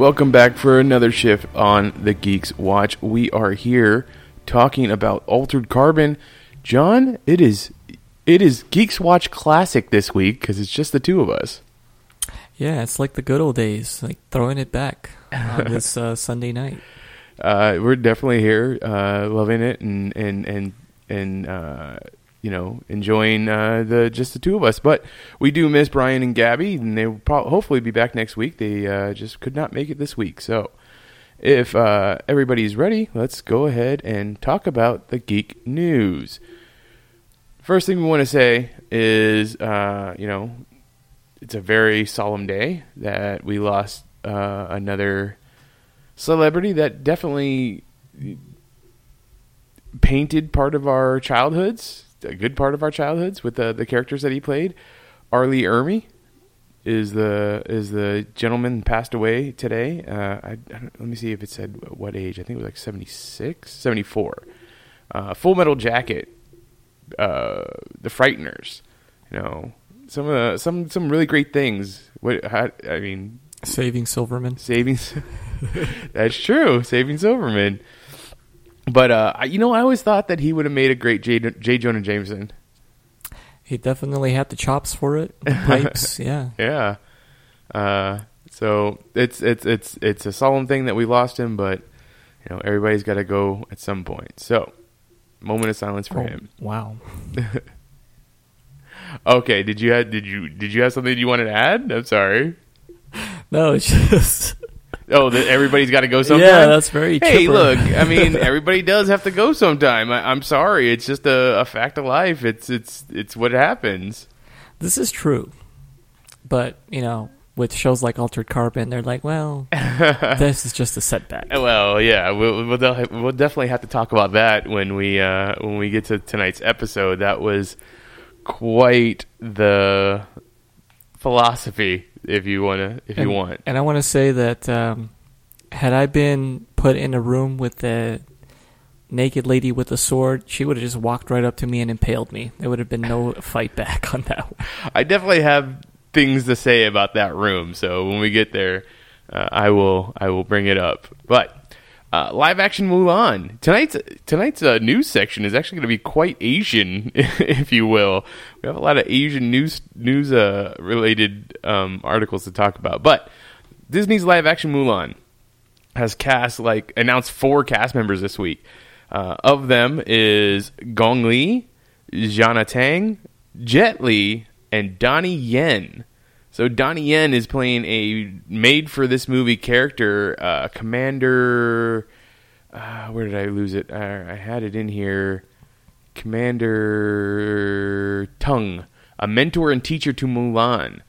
Welcome back for another shift on the Geeks Watch. We are here talking about Altered Carbon. John, it is it is Geeks Watch Classic this week because it's just the two of us. Yeah, it's like the good old days, like throwing it back on this uh, Sunday night. Uh, we're definitely here, uh, loving it, and and and and uh, you know enjoying uh, the just the two of us. But we do miss Brian and Gabby, and they will hopefully be back next week. They uh, just could not make it this week, so. If uh, everybody's ready, let's go ahead and talk about the geek news. First thing we want to say is, uh, you know, it's a very solemn day that we lost uh, another celebrity that definitely painted part of our childhoods, a good part of our childhoods with the the characters that he played. R. Lee Ermey is the is the gentleman passed away today. Uh, I, I don't- let me see if it said what age. I think it was like 76, 74. Uh, Full Metal Jacket, uh, The Frighteners. You know, some of the, some some really great things. What how, I mean, Saving Silverman. Saving. That's true, saving Silverman. But uh, I- you know, I always thought that he would have made a great J. J. Jonah Jameson. He definitely had the chops for it. The pipes, yeah. Yeah. Uh, so it's it's it's it's a solemn thing that we lost him, but you know everybody's got to go at some point. So, moment of silence for Oh, him. Wow. Okay, did you have did you did you have something you wanted to add? I'm sorry. No, it's just Oh, that everybody's got to go sometime. yeah. That's very. Hey, chipper. look, I mean, everybody does have to go sometime. I, I'm sorry, it's just a, a fact of life. It's it's it's what happens. this is true, but you know, with shows like Altered Carbon, they're like, well, this is just a setback. Well, yeah, we'll we'll, we'll definitely have to talk about that when we uh, when we get to tonight's episode. That was quite the philosophy, if you wanna, if you want. And I want to say that um, had I been put in a room with the naked lady with a sword, she would have just walked right up to me and impaled me. There would have been no fight back on that one. I definitely have things to say about that room. So when we get there, uh, I will I will bring it up. But uh, live action Mulan tonight's tonight's uh, news section is actually going to be quite Asian, if you will. We have a lot of Asian news news uh, related um, articles to talk about. But Disney's live action Mulan has cast like announced four cast members this week. Uh, of them is Gong Li, Jana Tang, Jet Li, and Donnie Yen. So Donnie Yen is playing a made for this movie character, uh, Commander. Uh, where did I lose it? I, I had it in here. Commander Tung, a mentor and teacher to Mulan.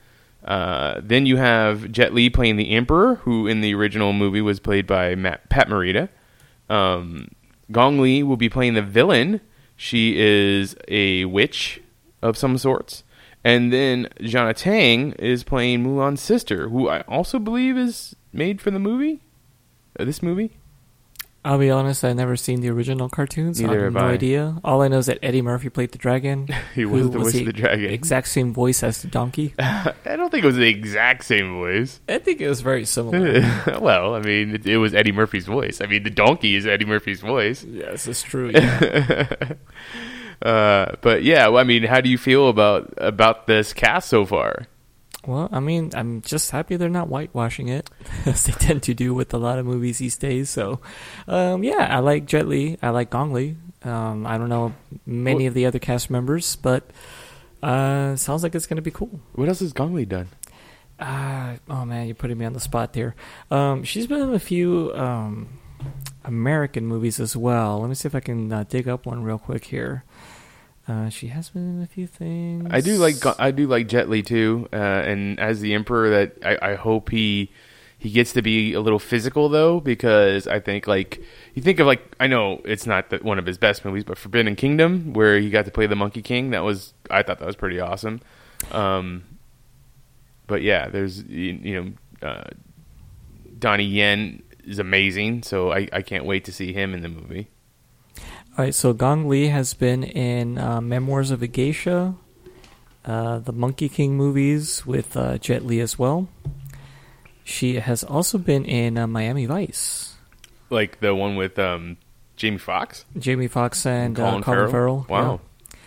Uh, then you have Jet Li playing the Emperor, who in the original movie was played by Matt, Pat Morita. Um, Gong Li will be playing the villain. She is a witch of some sorts. And then Jana Tang is playing Mulan's sister, who I also believe is made for the movie. Uh, this movie? I'll be honest, I've never seen the original cartoons. so I have no I. idea. All I know is that Eddie Murphy played the dragon. He was the voice of the dragon. Exact same voice as the donkey. I don't think it was the exact same voice. I think it was very similar. well, I mean, it, it was Eddie Murphy's voice. I mean, the donkey is Eddie Murphy's voice. yes, it's true. Yeah. Uh, but yeah, I mean, how do you feel about about this cast so far? Well, I mean, I'm just happy they're not whitewashing it, as they tend to do with a lot of movies these days. So, um, yeah, I like Jet Li. I like Gong Li. Um, I don't know many What- of the other cast members, but uh, sounds like it's going to be cool. What else has Gong Li done? Uh, oh man, you're putting me on the spot there. Um, she's been in a few um, American movies as well. Let me see if I can uh, dig up one real quick here. Uh, she has been in a few things. I do like I do like Jet Li too, uh, and as the Emperor, that I, I hope he he gets to be a little physical though, because I think like you think of like I know it's not the, one of his best movies, but Forbidden Kingdom, where he got to play the Monkey King, that was I thought that was pretty awesome. Um, but yeah, there's you, you know uh, Donnie Yen is amazing, so I, I can't wait to see him in the movie. All right, so Gong Li has been in uh, Memoirs of a Geisha, uh, the Monkey King movies with uh, Jet Li as well. She has also been in uh, Miami Vice. Like the one with um, Jamie Foxx, Jamie Foxx and Colin uh, Colin Farrell? Farrell. Wow. yeah.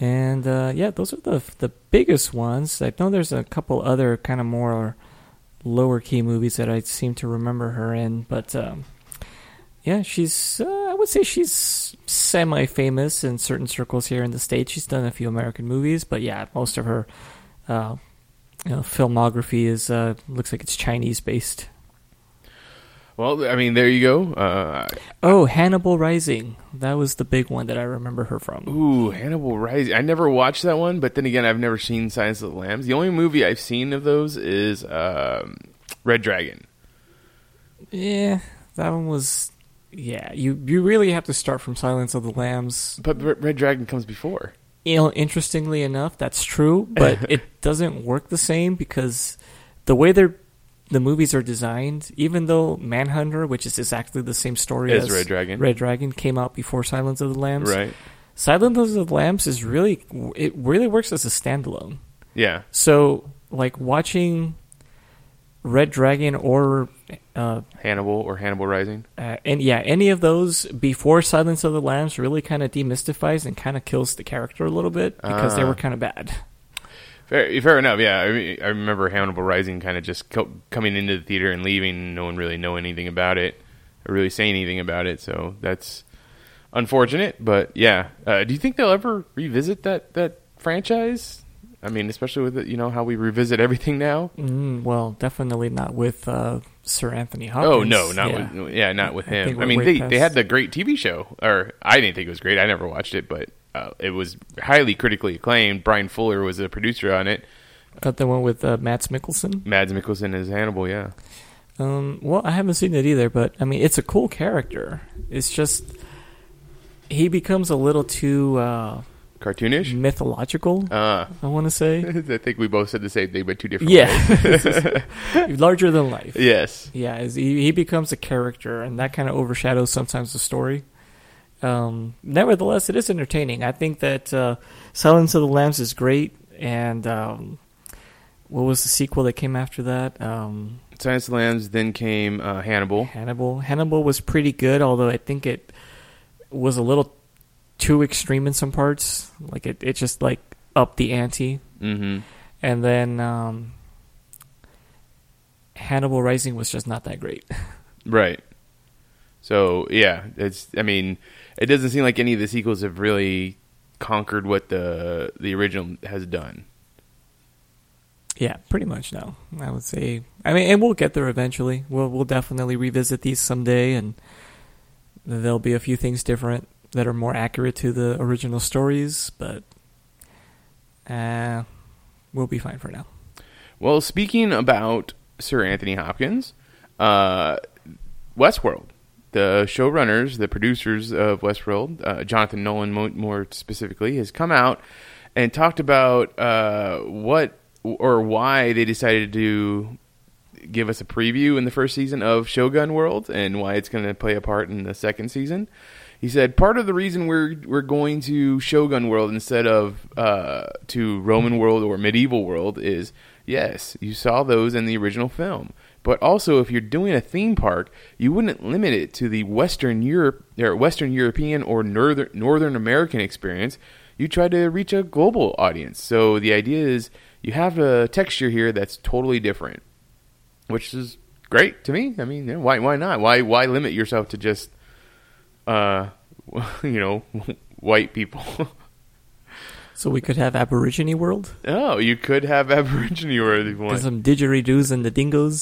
And uh, yeah, those are the the biggest ones. I know there's a couple other kind of more lower key movies that I seem to remember her in, but um, yeah, she's uh, I would say she's semi famous in certain circles here in the states. She's done a few American movies, but yeah, most of her uh, you know, filmography is uh, looks like it's Chinese based. Well, I mean, there you go. Uh, Oh, Hannibal Rising. That was the big one that I remember her from. Ooh, Hannibal Rising. I never watched that one, but then again, I've never seen Silence of the Lambs. The only movie I've seen of those is um, Red Dragon. Yeah, that one was. Yeah, you you really have to start from Silence of the Lambs. But Red Red Dragon comes before. You know, interestingly enough, that's true, but it doesn't work the same because the way they're the movies are designed, even though Manhunter, which is exactly the same story As as Red Dragon. Red Dragon came out before Silence of the Lambs. Right. Silence of the Lambs is really it really works as a standalone. Yeah. So, like watching Red Dragon or uh, Hannibal or Hannibal Rising. uh, and yeah, any of those before Silence of the Lambs really kind of demystifies and kind of kills the character a little bit because they Ah. were kind of bad. Fair, fair enough. Yeah, I, mean, I remember Hannibal Rising kind of just co- coming into the theater and leaving. No one really know anything about it, or really say anything about it. So that's unfortunate. But yeah, uh, do you think they'll ever revisit that that franchise? I mean, especially with it, you know how we revisit everything now. Mm, well, definitely not with uh, Sir Anthony Hopkins. Oh no, not Yeah. with yeah, not with him. we're I mean, they past- they had the great TV show, or I didn't think it was great. I never watched it, but uh, it was highly critically acclaimed. Bryan Fuller was a producer on it. Got the one with uh, Mads Mikkelsen. Mads Mikkelsen as Hannibal. Yeah, Um, well, I haven't seen it either, but I mean, it's a cool character. It's just he becomes a little too uh, cartoonish. mythological. Uh, I want to say, I think we both said the same thing, but two different yeah, ways. larger than life. yes. Yeah, he, he becomes a character, and that kind of overshadows sometimes the story. Um, nevertheless, it is entertaining. I think that uh, Silence of the Lambs is great, and um, what was the sequel that came after that? Um, Silence of the Lambs. Then came uh, Hannibal. Hannibal. Hannibal was pretty good, although I think it was a little too extreme in some parts. Like it, it just like upped the ante. hmm And then um, Hannibal Rising was just not that great. Right. So yeah, it's. I mean, it doesn't seem like any of the sequels have really conquered what the the original has done. Yeah, pretty much no. I would say. I mean, and we'll get there eventually. We'll we'll definitely revisit these someday, and there'll be a few things different that are more accurate to the original stories. But uh, we'll be fine for now. Well, speaking about Sir Anthony Hopkins, uh, Westworld, the showrunners, the producers of Westworld, uh, Jonathan Nolan mo- more specifically, has come out and talked about uh, what or why they decided to give us a preview in the first season of Shogun World and why it's going to play a part in the second season. He said part of the reason we're we're going to Shogun World instead of uh, to Roman World or Medieval World is yes, you saw those in the original film, but also if you're doing a theme park, you wouldn't limit it to the Western Europe or Western European or Northern Northern American experience. you try to reach a global audience. So the idea is you have a texture here that's totally different, which is great to me. I mean, why why not? Why why limit yourself to just uh you know white people? So we could have Aborigine World. oh, you could have Aborigine world if you There's want. some didgeridoos and the dingoes.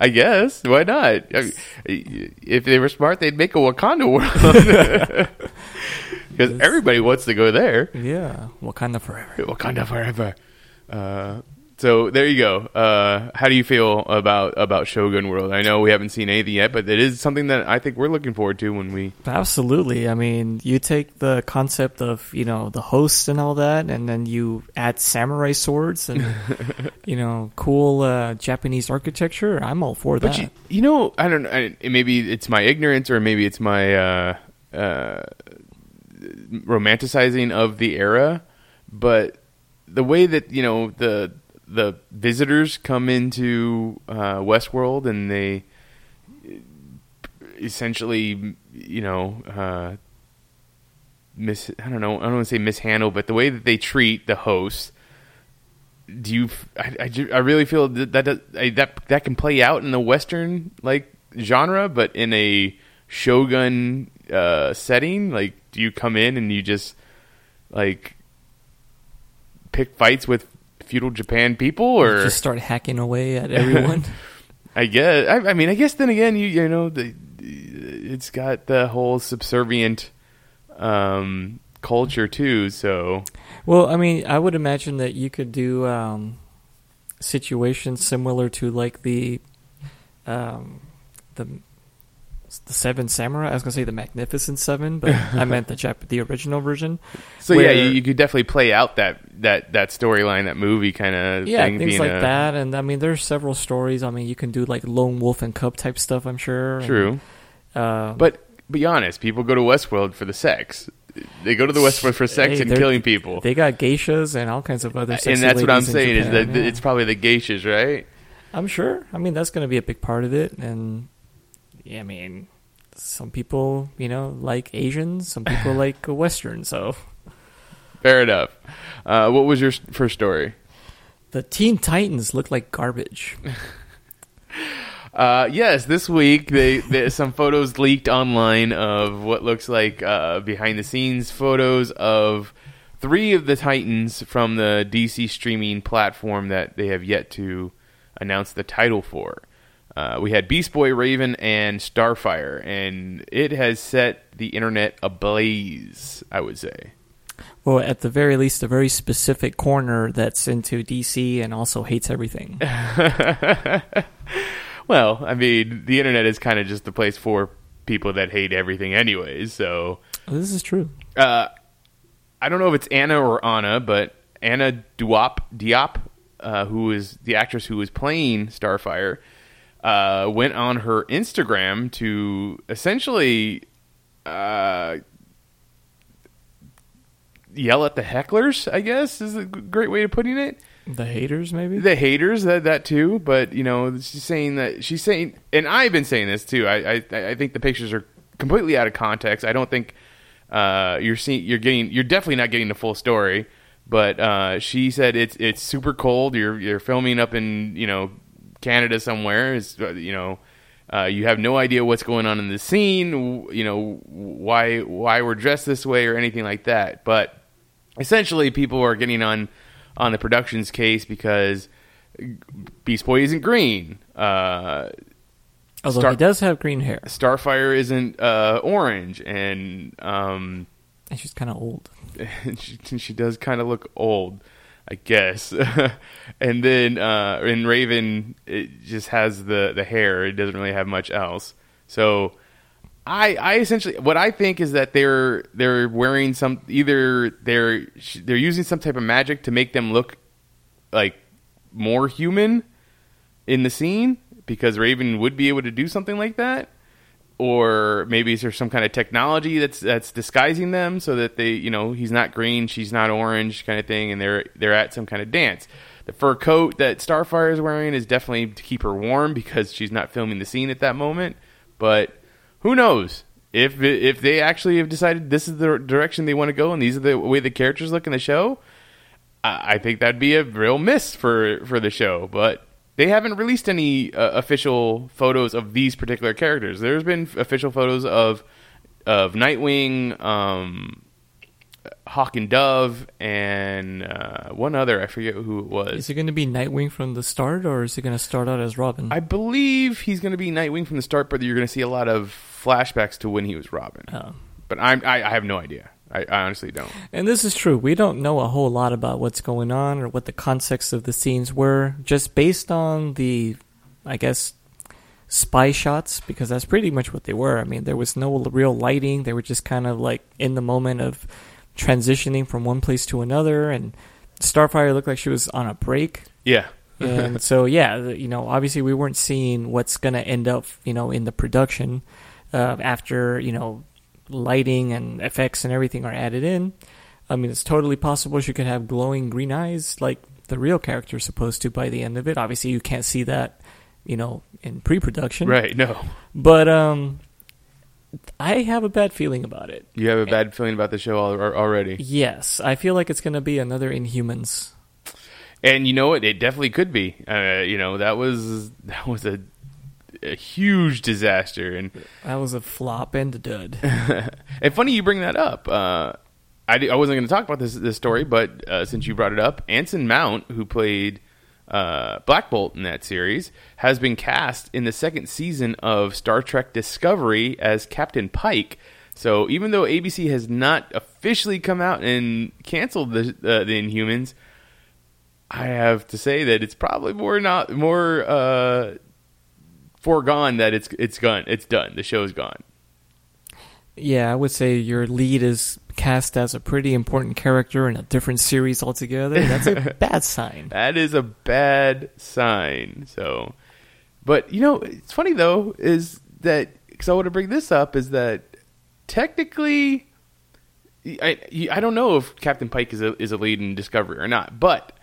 I guess why not? I mean, If they were smart, they'd make a Wakanda world because everybody wants to go there. yeah, Wakanda forever. Wakanda forever. Uh, so there you go. Uh, how do you feel about about Shogun World? I know we haven't seen anything yet, but it is something that I think we're looking forward to when we. Absolutely. I mean, you take the concept of, you know, the hosts and all that, and then you add samurai swords and, you know, cool uh, Japanese architecture. I'm all for that. You, you know, I don't know. I- Maybe it's my ignorance, or maybe it's my uh, uh, romanticizing of the era. But the way that you know the the visitors come into uh, Westworld and they essentially, you know, uh, I don't know. I don't want to say mishandle, but the way that they treat the hosts. Do you? I, I, I really feel that that, does, I, that that can play out in the western like genre, but in a shogun uh, setting, like do you come in and you just like pick fights with feudal Japan people, or Just start hacking away at everyone. I guess. I, I mean, I guess then again, you you know, the, it's got the whole subservient um, culture too. So well, I mean, I would imagine that you could do um, situations similar to like the um, the the Seven Samurai. I was gonna say the Magnificent Seven, but I meant the Jap- the original version. so yeah, you, you could definitely play out that that that storyline, that movie kind of yeah, thing. things like a- that. And I mean, there's several stories. I mean, you can do like lone wolf and cub type stuff. I'm sure. True, And, uh, but be honest, people go to Westworld for the sex. They go to the Westworld for sex Hey, and killing people. they got geishas and all kinds of other. And that's what I'm saying is that yeah. it's probably the geishas, right? I'm sure. I mean, that's going to be a big part of it. And I mean, some people, you know, like Asians. Some people like Western. So Fair enough. Uh, what was your first story? the Teen Titans look like garbage. Uh, yes, this week they, they some photos leaked online of what looks like uh, behind the scenes photos of three of the Titans from the DC streaming platform that they have yet to announce the title for. Uh, we had Beast Boy, Raven, and Starfire, and it has set the internet ablaze. I would say. Well, at the very least, a very specific corner that's into DC and also hates everything. Well, I mean, the internet is kind of just the place for people that hate everything, anyways. So. this is true. uh, I don't know if it's Anna or Anna, but Anna Duop Diop, uh, who is the actress who was playing Starfire, uh, went on her Instagram to essentially uh, yell at the hecklers. I guess is a great way of putting it The haters, maybe. the haters that that too but you know she's saying that she's saying and i've been saying this too i i, I think the pictures are completely out of context i don't think uh you're seeing you're getting you're definitely not getting the full story but uh she said it's it's super cold you're you're filming up in you know canada somewhere is uh, you know uh, you have no idea what's going on in the scene, you know why why we're dressed this way or anything like that. But essentially, people are getting on on the production's case because Beast Boy isn't green. Uh, Although Star- he does have green hair, Starfire isn't uh, orange, and um, and she's kind of old. she, she does kind of look old, I guess. and then uh, in Raven, it just has the the hair. It doesn't really have much else. So. I, I essentially what I think is that they're they're wearing some either they're they're using some type of magic to make them look like more human in the scene because Raven would be able to do something like that or maybe is there some kind of technology that's that's disguising them so that they you know he's not green she's not orange kind of thing and they're they're at some kind of dance. The fur coat that starfire is wearing is definitely to keep her warm because she's not filming the scene at that moment. But who knows? If if they actually have decided this is the direction they want to go and these are the way the characters look in the show, I, I think that'd be a real miss for for the show. But they haven't released any uh, official photos of these particular characters. There's been official photos of of Nightwing, um, Hawk and Dove, and uh, one other. I forget who it was. Is it going to be Nightwing from the start, or is it going to start out as Robin? I believe he's going to be Nightwing from the start, but you're going to see a lot of flashbacks to when he was Robin. Oh. But I'm, I, I have no idea. I, I honestly don't. And this is true. We don't know a whole lot about what's going on or what the context of the scenes were, just based on the, I guess, spy shots, because that's pretty much what they were. I mean, there was no real lighting. They were just kind of like in the moment of transitioning from one place to another. And Starfire looked like she was on a break. Yeah. and so yeah, you know, obviously we weren't seeing what's going to end up, you know, in the production uh, after you know lighting and effects and everything are added in. I mean, it's totally possible she could have glowing green eyes like the real character is supposed to by the end of it. Obviously, you can't see that, you know, in pre-production. Right. No. But um, I have a bad feeling about it. You have a bad feeling about the show al- al- already. Yes, I feel like it's going to be another Inhumans. And you know what? It definitely could be. Uh, you know, that was that was a, a huge disaster. And That was a flop and a dud. and funny you bring that up. Uh, I, I wasn't going to talk about this this story, but uh, since you brought it up, Anson Mount, who played uh, Black Bolt in that series, has been cast in the second season of Star Trek Discovery as Captain Pike. So even though ABC has not officially come out and canceled the uh, the Inhumans, I have to say that it's probably more not more uh, foregone that it's it's gone. It's done. The show's gone. Yeah, I would say your lead is cast as a pretty important character in a different series altogether. That's a bad sign. That is a bad sign. So, but you know, it's funny though is that because I want to bring this up is that technically, I I don't know if Captain Pike is a is a lead in Discovery or not, but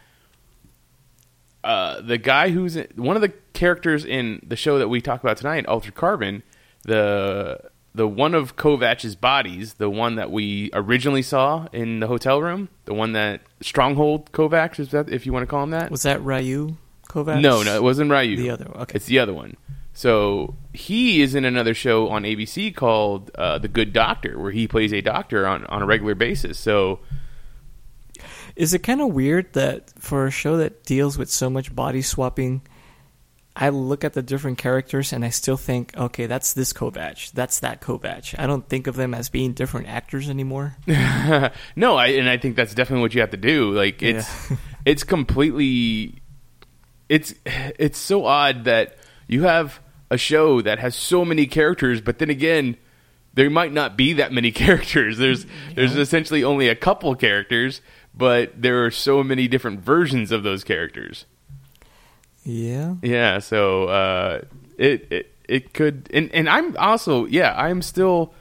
uh, the guy who's in, one of the characters in the show that we talk about tonight, Altered Carbon, the the one of Kovacs's bodies, the one that we originally saw in the hotel room, the one that Stronghold Kovacs, is that if you want to call him that? Was that Ryu Kovacs? No, no, it wasn't Ryu. The other one, okay. It's the other one. So he is in another show on ABC called uh, The Good Doctor, where he plays a doctor on, on a regular basis. So Is it kind of weird that for a show that deals with so much body swapping, I look at the different characters and I still think, okay, that's this Kovacs, that's that Kovacs. I don't think of them as being different actors anymore. no, I, and I think that's definitely what you have to do. Like it's it's completely it's it's so odd that you have a show that has so many characters, but then again, there might not be that many characters. There's there's essentially only a couple characters, but there are so many different versions of those characters. Yeah. Yeah, so uh, it it it could, and and I'm also yeah, I'm still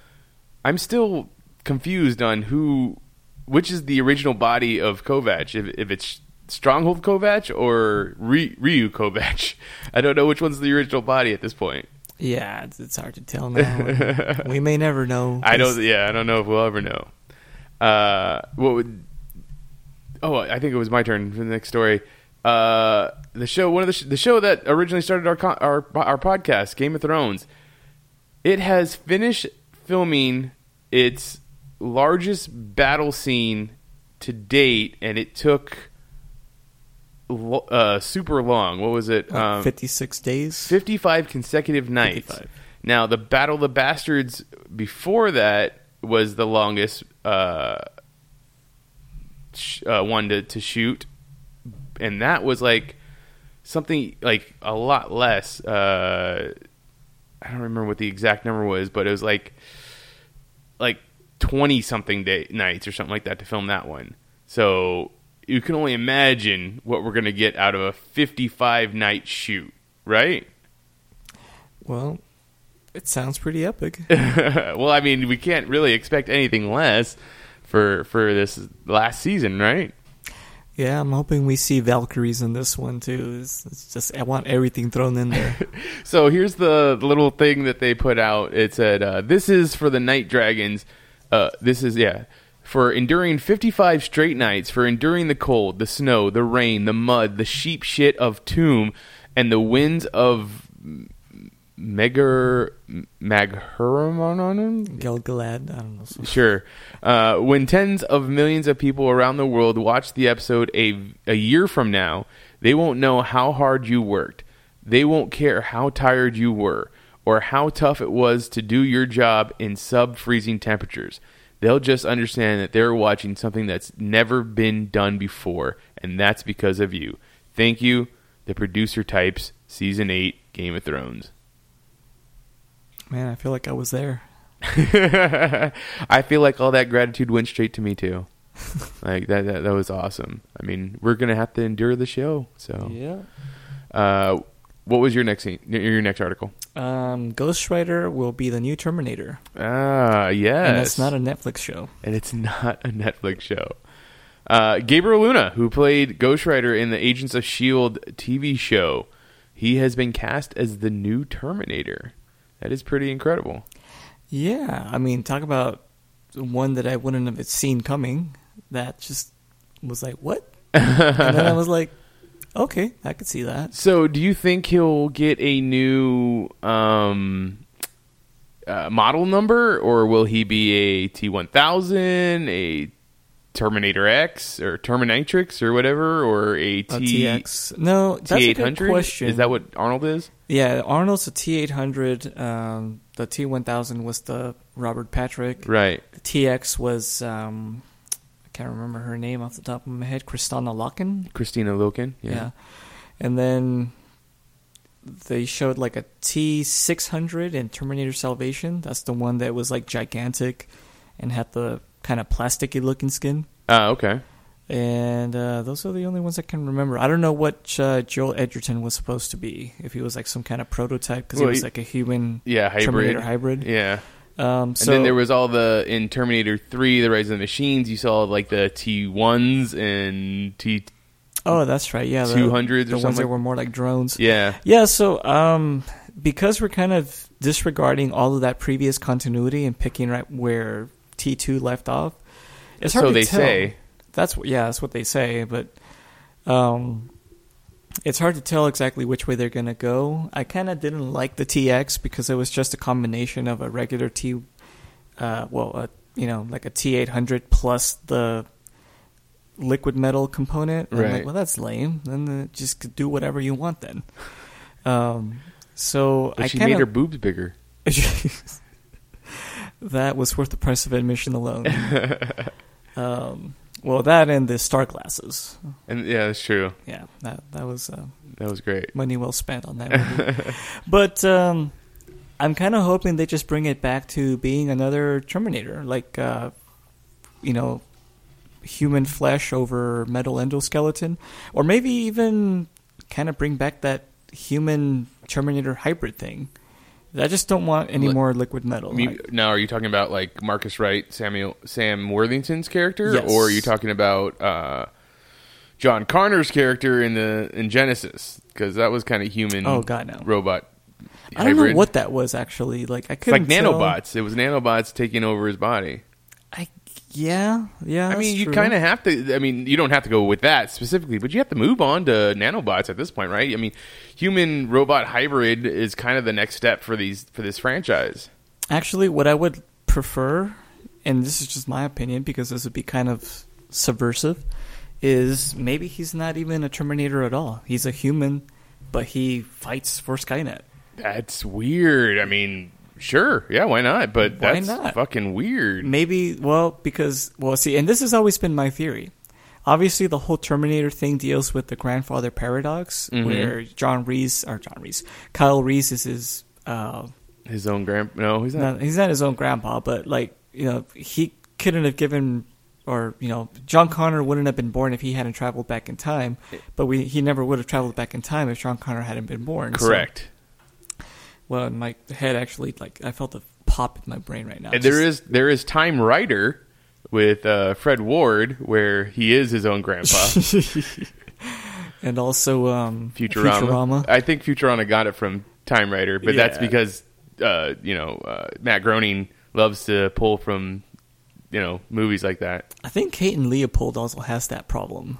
I'm still confused on who which is the original body of Kovacs. If if it's Stronghold Kovacs or Ry- Ryu Kovacs, I don't know which one's the original body at this point. Yeah, it's, it's hard to tell now. we may never know. I don't. Yeah, I don't know if we'll ever know. Uh, what would? Oh, I think it was my turn for the next story. Uh, the show, one of the sh- the show that originally started our con- our our podcast, Game of Thrones. It has finished filming its largest battle scene to date, and it took lo- uh, super long. What was it? Like Um, 56 days? 55 consecutive nights. 55. Now, the Battle of the Bastards before that was the longest uh, uh, one to, to shoot, and that was like something like a lot less. Uh, I don't remember what the exact number was, but it was like like 20 something day nights or something like that to film that one. So you can only imagine what we're going to get out of a 55 night shoot, right? Well, it sounds pretty epic. well, I mean, we can't really expect anything less for for this last season, right? Yeah, I'm hoping we see Valkyries in this one too. It's, it's just I want everything thrown in there. So here's the little thing that they put out. It said, uh, "This is for the Night Dragons. Uh, this is yeah." For enduring 55 straight nights, for enduring the cold, the snow, the rain, the mud, the sheep shit of Toome, and the winds of Megar Magheramorne? Gilgalad, I don't know. so- Sure. Uh, when tens of millions of people around the world watch the episode a, a year from now, they won't know how hard you worked. They won't care how tired you were or how tough it was to do your job in sub freezing temperatures. They'll just understand that they're watching something that's never been done before, and that's because of you. Thank you, the producer types, Season 8, Game of Thrones. Man, I feel like I was there. I feel like all that gratitude went straight to me too. like that, that that was awesome. I mean, we're gonna have to endure the show. So, Yeah. uh, what was your next scene, your next article? Um, Ghost Rider will be the new Terminator, Ah, yes, and that's not a Netflix show. and it's not a Netflix show. Uh, Gabriel Luna, who played Ghost Rider in the Agents of Shield TV show, he has been cast as the new Terminator. That is pretty incredible. Yeah, I mean, talk about one that I wouldn't have seen coming. That just was like, what? and then I was like, okay, I could see that. So, do you think he'll get a new um, uh, model number, or will he be a T one thousand, a Terminator X, or Terminatrix, or whatever, or a T TX. No, T eight question. Is that what Arnold is? Yeah, Arnold's a T eight hundred. Um, the T one thousand was the Robert Patrick. Right. The TX was um, I can't remember her name off the top of my head. Kristanna Loken. Christina Loken. Yeah. Yeah. And then they showed like a T six hundred in Terminator Salvation. That's the one that was like gigantic and had the kind of plasticky looking skin. Ah, okay. And uh, those are the only ones I can remember. I don't know what uh, Joel Edgerton was supposed to be. If he was like some kind of prototype, because Well, he was like a human Yeah, hybrid. Terminator hybrid. Yeah. Um, And so then there was all the in Terminator Three, the Rise of the Machines. You saw like the T ones and T. oh, that's right. Yeah, the, 200s or the ones that were more like drones. Yeah. Yeah, so um, because we're kind of disregarding all of that previous continuity and picking right where T two left off, it's hard so to they tell. say. That's what- yeah, that's what they say, but um, it's hard to tell exactly which way they're gonna go. I kind of didn't like the TX because it was just a combination of a regular T, uh, well, a, you know, like a T eight hundred plus the liquid metal component. And I'm like, Right. well, that's lame. Then uh, just do whatever you want then. Um, so But I she kind made her boobs bigger. that was worth the price of admission alone. um, well, that and the star glasses. And yeah, that's true. Yeah, that that was uh, That was great. money well spent on that movie. but um, I'm kind of hoping they just bring it back to being another Terminator, like uh, you know, human flesh over metal endoskeleton, or maybe even kind of bring back that human Terminator hybrid thing. I just don't want any Li- more liquid metal. Me- Like- now, are you talking about like Marcus Wright, Samuel Sam Worthington's character, Yes. or are you talking about uh, John Connor's character in the in Genisys? Because that was kind of human. Oh, God, no. robot. I don't hybrid. know what that was actually. Like I It's couldn't like tell. nanobots. It was nanobots taking over his body. I yeah yeah. I mean, you kind of have to. I mean, you don't have to go with that specifically, but you have to move on to nanobots at this point, right? I mean, human robot hybrid is kind of the next step for these for this franchise. Actually, what I would prefer, and this is just my opinion because this would be kind of subversive, is maybe he's not even a Terminator at all. He's a human, but he fights for Skynet. That's weird. I mean, sure, yeah, why not? But Why that's not? fucking weird. Maybe, well, because, well, see, and this has always been my theory. Obviously, the whole Terminator thing deals with the grandfather paradox, Mhm. where John Reese, or John Reese, Kyle Reese is his uh, His own grand? No, he's not. No, he's not his own grandpa, but like you know, he couldn't have given, or you know, John Connor wouldn't have been born if he hadn't traveled back in time. But we he never would have traveled back in time if John Connor hadn't been born. So- Correct. Well, in my head actually, like I felt a pop in my brain right now. And there Just- is there is Timerider, with uh, Fred Ward, where he is his own grandpa. and also um, Futurama. Futurama. I think Futurama got it from Timerider, but that's because uh, you know uh, Matt Groening loves to pull from you know movies like that. I think Kate and Leopold also has that problem.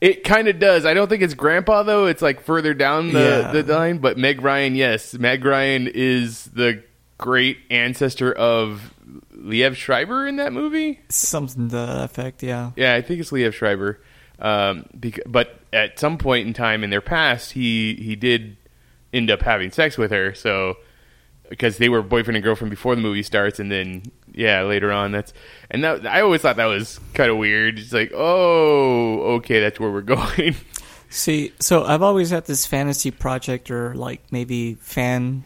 It kind of does. I don't think it's Grandpa though. It's like further down the, Yeah. the line. But Meg Ryan, yes, Meg Ryan is the great ancestor of Liev Schreiber in that movie. Something to that effect, yeah. Yeah, I think it's Liev Schreiber. Um, bec- but at some point in time in their past, he he did end up having sex with her. So because they were boyfriend and girlfriend before the movie starts, and then yeah, later on that's and that I always thought that was kind of weird. It's like, oh, okay, that's where we're going. See, so I've always had this fantasy project or like maybe fan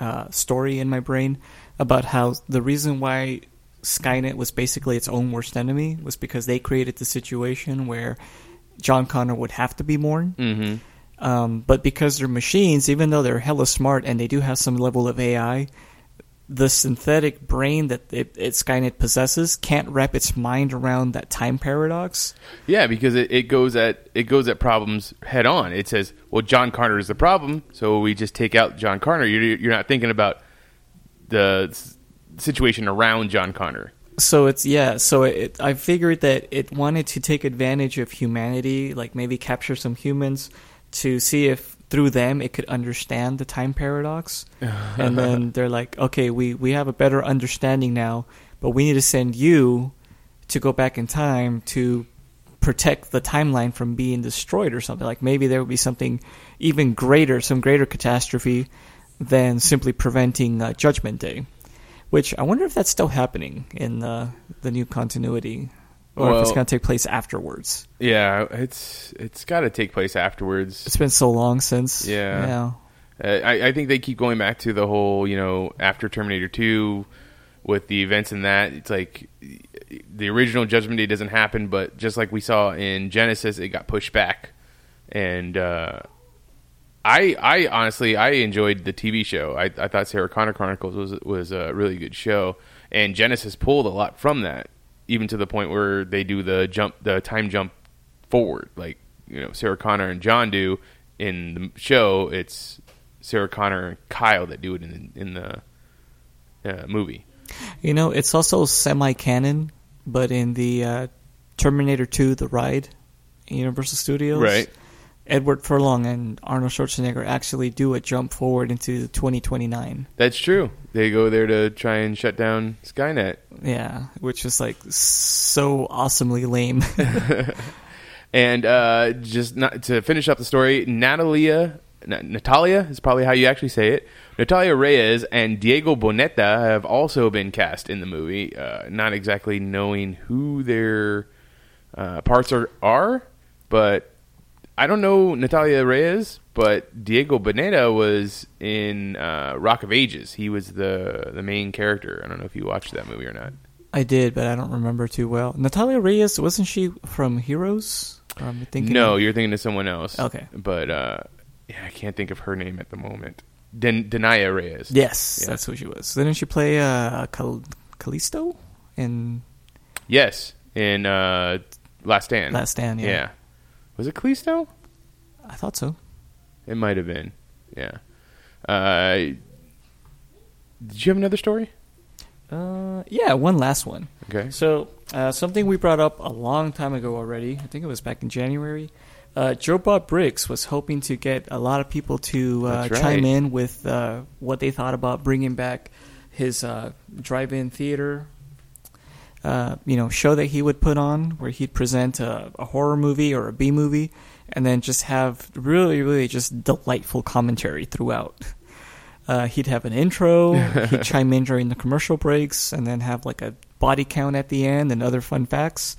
uh, story in my brain about how the reason why Skynet was basically its own worst enemy was because they created the situation where John Connor would have to be born. mm-hmm. Um, but because they're machines, even though they're hella smart and they do have some level of AI, the synthetic brain that it, it Skynet possesses can't wrap its mind around that time paradox. Yeah, because it, it goes at it goes at problems head on. It says, "Well, John Connor is the problem, so we just take out John Connor." You're you're not thinking about the situation around John Connor. So it's yeah. So it, I figured that it wanted to take advantage of humanity, like maybe capture some humans to see if through them it could understand the time paradox. and then they're like, okay, we we have a better understanding now, but we need to send you to go back in time to protect the timeline from being destroyed or something. Like maybe there would be something even greater, some greater catastrophe than simply preventing uh, Judgment Day. Which I wonder if that's still happening in the the new continuity, or if it's going to take place afterwards. Yeah, it's it's got to take place afterwards. It's been so long since. Yeah. yeah. Uh, I, I think they keep going back to the whole, you know, after Terminator 2 with the events in that. It's like the original Judgment Day doesn't happen, but just like we saw in Genisys, it got pushed back. And uh, I, I honestly, I enjoyed the TV show. I, I thought Sarah Connor Chronicles was was a really good show, and Genisys pulled a lot from that, even to the point where they do the jump, the time jump forward, like you know Sarah Connor and John do in the show. It's Sarah Connor and Kyle that do it in the, in the uh, movie. You know, it's also semi-canon, but in the uh, Terminator 2: The Ride, in Universal Studios, Right. Edward Furlong and Arnold Schwarzenegger actually do a jump forward into 2029. That's true. They go there to try and shut down Skynet. Yeah, which is like so awesomely lame. And uh, just not, to finish up the story, Natalia, Natalia is probably how you actually say it. Natalia Reyes and Diego Boneta have also been cast in the movie. Uh, not exactly knowing who their uh, parts are, are, but I don't know Natalia Reyes, but Diego Boneta was in uh, Rock of Ages. He was the the main character. I don't know if you watched that movie or not. I did, but I don't remember too well. Natalia Reyes wasn't she from Heroes? Am thinking No, you're thinking of someone else. Okay. But uh, yeah, I can't think of her name at the moment. Den- Denaya Reyes. Yes, Yeah. that's who she was. Didn't she play uh, Cal- Callisto in Yes, in uh, Last Stand. Last Stand? Yeah, Was it Callisto? I thought so. It might have been. Yeah. Uh, did you have another story? Uh, yeah, one last one. Okay. So, uh, something we brought up a long time ago already. I think it was back in January. Uh, Joe Bob Briggs was hoping to get a lot of people to uh, right. chime in with uh, what they thought about bringing back his uh, drive-in theater. Uh, you know, show that he would put on where he'd present a, a horror movie or a B movie, and then just have really, really just delightful commentary throughout. Uh, he'd have an intro, he'd chime in during the commercial breaks, and then have like a body count at the end and other fun facts.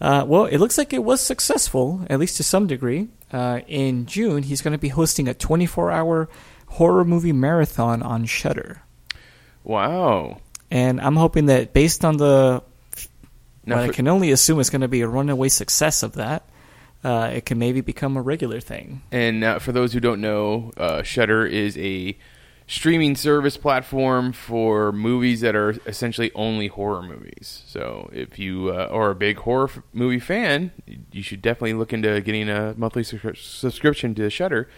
Uh, well, it looks like it was successful, at least to some degree. Uh, in June, he's going to be hosting a 24-hour horror movie marathon on Shudder, Wow. and I'm hoping that based on the Now, what I can only assume it's going to be a runaway success of that, uh, it can maybe become a regular thing. And uh, for those who don't know, uh, Shudder is a streaming service platform for movies that are essentially only horror movies. So if you uh, are a big horror f- movie fan, you should definitely look into getting a monthly subscri- subscription to Shudder.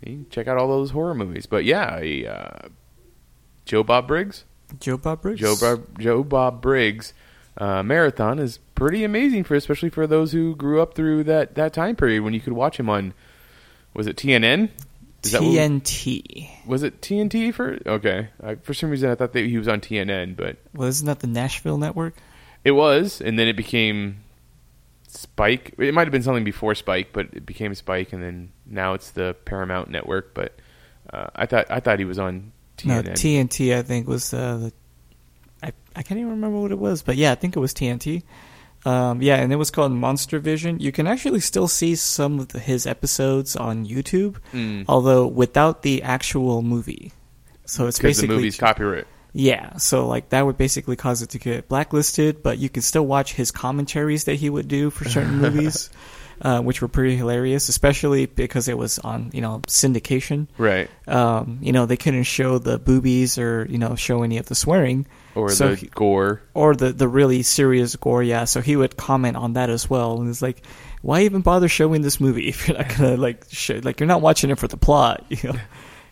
You can check out all those horror movies. But yeah, a, uh, Joe Bob Briggs, Joe Bob Briggs. Joe Bob, Joe Bob Briggs uh, marathon is pretty amazing for especially for those who grew up through that that time period when you could watch him on was it TNN? Is TNT. was it TNT for? Okay, I, for some reason I thought that he was on TNN, but Well, isn't that the Nashville network? it was, and then it became Spike. It might have been something before Spike, but it became Spike, and then now it's the Paramount network. But uh, I thought I thought he was on No, TNN. TNT. I think was uh, the. I I can't even remember what it was, but yeah, I think it was TNT. Um, yeah, and it was called Monster Vision. You can actually still see some of the, his episodes on YouTube, Mm. although without the actual movie. So it's because the basically movie's copyright. Yeah, so like that would basically cause it to get blacklisted, but you can still watch his commentaries that he would do for certain movies, uh, which were pretty hilarious, especially because it was on you know syndication. Right. Um, you know they couldn't show the boobies or you know show any of the swearing Or So the he- gore. or the the really serious gore. Yeah, so he would comment on that as well, and it's like, why even bother showing this movie if you're not gonna like show, like you're not watching it for the plot? You know,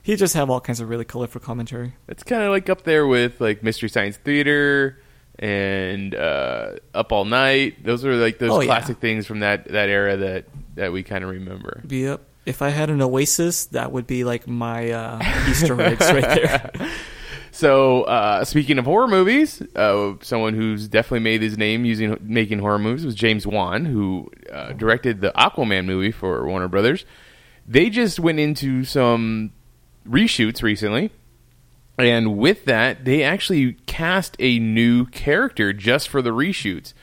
he just have all kinds of really colorful commentary. It's kind of like up there with like Mystery Science Theater and uh, Up All Night. Those are like those Oh, yeah. classic things from that that era that that we kind of remember. Yep. If I had an Oasis, that would be like my uh, Easter eggs right there. So, uh, speaking of horror movies, uh, someone who's definitely made his name using making horror movies was James Wan, who uh, directed the Aquaman movie for Warner Brothers. They just went into some reshoots recently, and with that, they actually cast a new character just for the reshoots.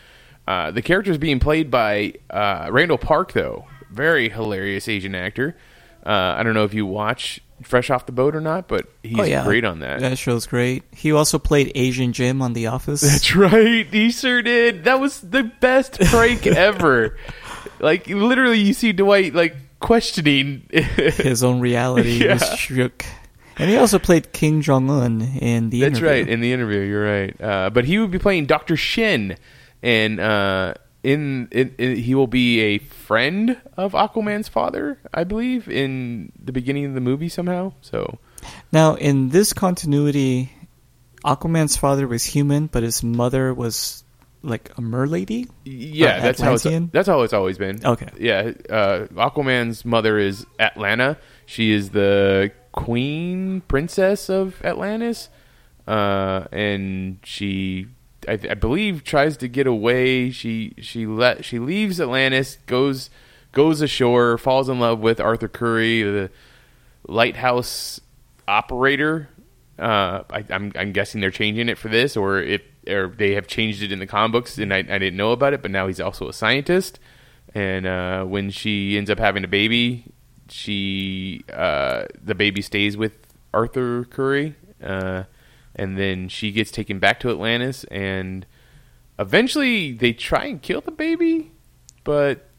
Uh, the character is being played by uh, Randall Park, though, very hilarious Asian actor. Uh, I don't know if you watch Fresh Off the Boat or not, but he's oh yeah, great on that. That show's great. He also played Asian Jim on The Office. That's right. He sure did. That was the best prank ever. Like literally, you see Dwight like questioning. His own reality Yeah. was shook. And he also played Kim Jong Un in the That's interview. right. In the interview, you're right. Uh, but he would be playing Doctor Shin, and uh, in, in, in he will be a friend of Aquaman's father, I believe, in the beginning of the movie somehow. So Now, in this continuity, Aquaman's father was human, but his mother was like a merlady. yeah, Uh, that's how it's that's how it's always been. Okay. Yeah, uh, Aquaman's mother is Atlanna. She is the queen princess of Atlantis, uh, and she, I, I believe, tries to get away. She she let she leaves Atlantis, goes goes ashore, falls in love with Arthur Curry, the lighthouse operator. Uh, I, I'm I'm guessing they're changing it for this, or if or they have changed it in the comic books, and I, I didn't know about it. But now he's also a scientist, and uh, when she ends up having a baby, she uh, the baby stays with Arthur Curry, uh, and then she gets taken back to Atlantis, and eventually they try and kill the baby, but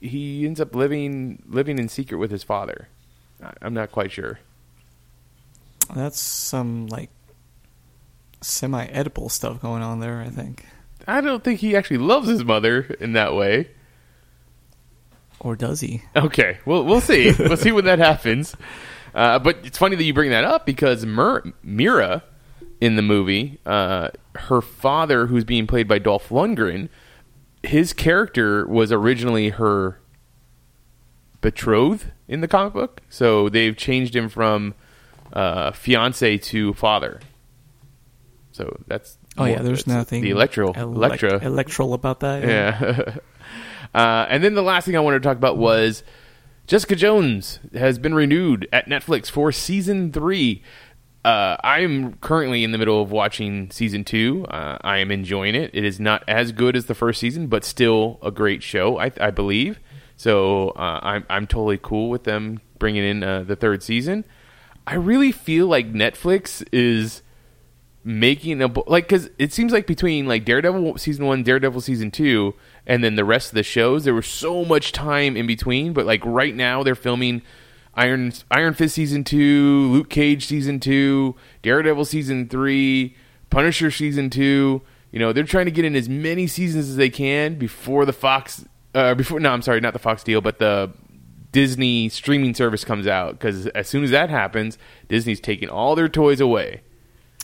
he ends up living living in secret with his father. I'm not quite sure. That's some like semi-Oedipal stuff going on there. I think, I don't think he actually loves his mother in that way. or does he? Okay, well, we'll see. we'll see when that happens. Uh, but it's funny that you bring that up because Mera in the movie, uh, her father, who's being played by Dolph Lundgren, his character was originally her betrothed in the comic book. So they've changed him from uh, fiance to father. So that's Oh yeah, there's nothing the electro elec- electra electoral about that. yeah. uh, and then the last thing I wanted to talk about was Jessica Jones has been renewed at Netflix for season three. Uh, I am currently in the middle of watching season two. Uh, I am enjoying it. It is not as good as the first season, but still a great show, I, I believe. So uh, I'm I'm totally cool with them bringing in uh, the third season. I really feel like Netflix is making a like because it seems like between like Daredevil season one, Daredevil season two, and then the rest of the shows, there was so much time in between. But like right now, they're filming Iron Iron Fist season two, Luke Cage season two, Daredevil season three, Punisher season two. You know, they're trying to get in as many seasons as they can before the Fox. Uh, before no, I'm sorry, not the Fox deal, but the Disney streaming service comes out. Because as soon as that happens, Disney's taking all their toys away.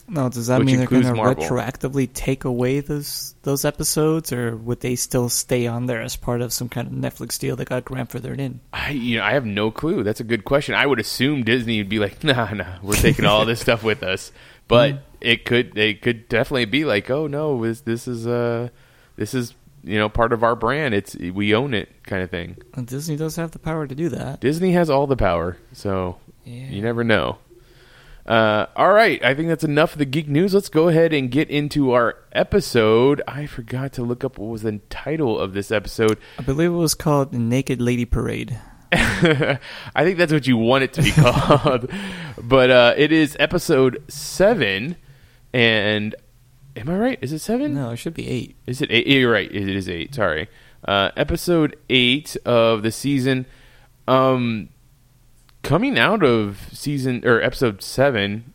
No, does that mean they're going to retroactively take away those those episodes, or would they still stay on there as part of some kind of Netflix deal that got grandfathered in? I you know I have no clue. That's a good question. I would assume Disney would be like, nah, nah, we're taking all this stuff with us. But it could they could definitely be like, oh no, this this is uh this is you know part of our brand. It's we own it kind of thing. And Disney does have the power to do that. Disney has all the power, so Yeah. you never know. Uh, all right, I think that's enough of the geek news. Let's go ahead and get into our episode. I forgot to look up what was the title of this episode. I believe it was called Naked Lady Parade. I think that's what you want it to be called. but uh, it is episode seven, and am I right? Is it seven? No, it should be eight. Is it eight? You're right. It is eight. Sorry. Uh, episode eight of the season. Um, coming out of season or episode seven.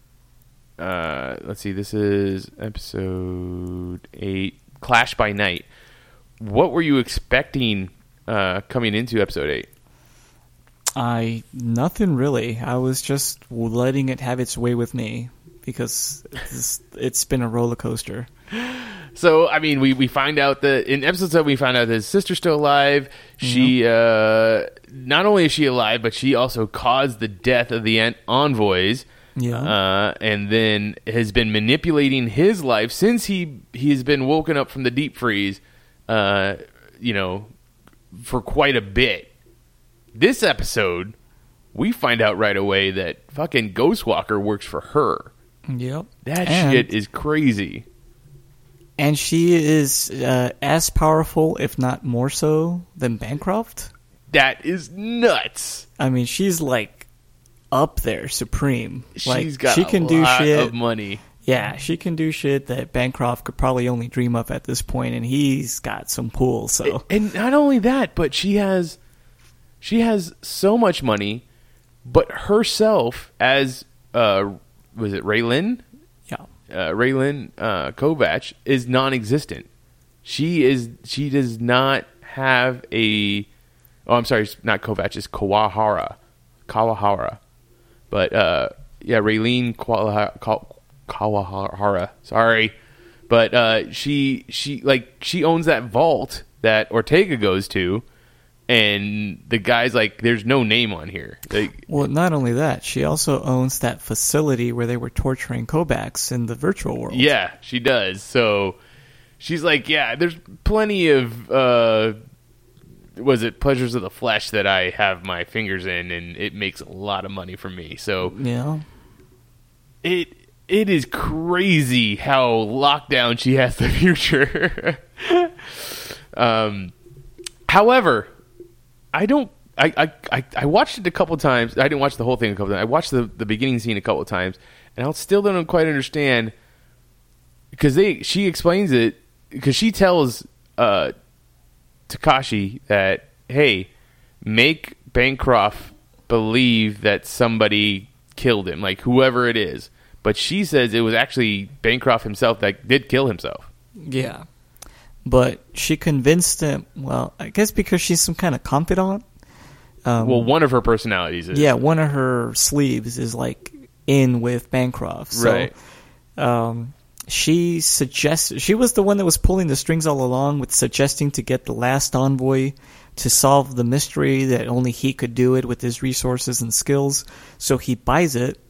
Uh, let's see. This is episode eight. Clash by Night. What were you expecting uh, coming into episode eight? I nothing really. I was just letting it have its way with me because it's, it's been a roller coaster. So I mean, we, we find out that in episode seven, we find out that his sister's still alive. She uh, not only is she alive, but she also caused the death of the en- envoys. Yeah. Uh, and then has been manipulating his life since he he has been woken up from the deep freeze. Uh, you know, for quite a bit. This episode, we find out right away that fucking Ghostwalker works for her. Yep. That And- shit is crazy. And she is uh, as powerful, if not more so, than Bancroft. That is nuts. I mean, she's like up there, supreme. Like She's got she can a do lot shit. of money. Yeah, she can do shit that Bancroft could probably only dream up at this point, and he's got some pull. So And not only that, but she has she has so much money, but herself as uh was it Reileen? Uh Reileen uh Kovac is non-existent. She is she does not have a Oh, I'm sorry, not Kovac, it's Kawahara. Kawahara. But uh yeah, Reileen Kawaha- Ka- Kawahara. Sorry. But uh she she like she owns that vault that Ortega goes to and the guy's like there's no name on here. Like Well, not only that, she also owns that facility where they were torturing Kovacs in the virtual world. Yeah, she does. So she's like, yeah, there's plenty of uh was it pleasures of the flesh that I have my fingers in and it makes a lot of money for me. So Yeah. it it is crazy how locked down she has the future. um however, I don't I, I, I, watched it a couple times. I didn't watch the whole thing a couple times. I watched the, the beginning scene a couple times, and I still don't quite understand because they she explains it because she tells uh, Takeshi that hey, make Bancroft believe that somebody killed him, like whoever it is. But she says it was actually Bancroft himself that did kill himself. Yeah. But she convinced him, well, I guess because she's some kind of confidant. Um, Well, one of her personalities is yeah, one of her sleeves is like in with Bancroft. So, Right. Um, she suggested she was the one that was pulling the strings all along with suggesting to get the last envoy to solve the mystery that only he could do it with his resources and skills. So he buys it,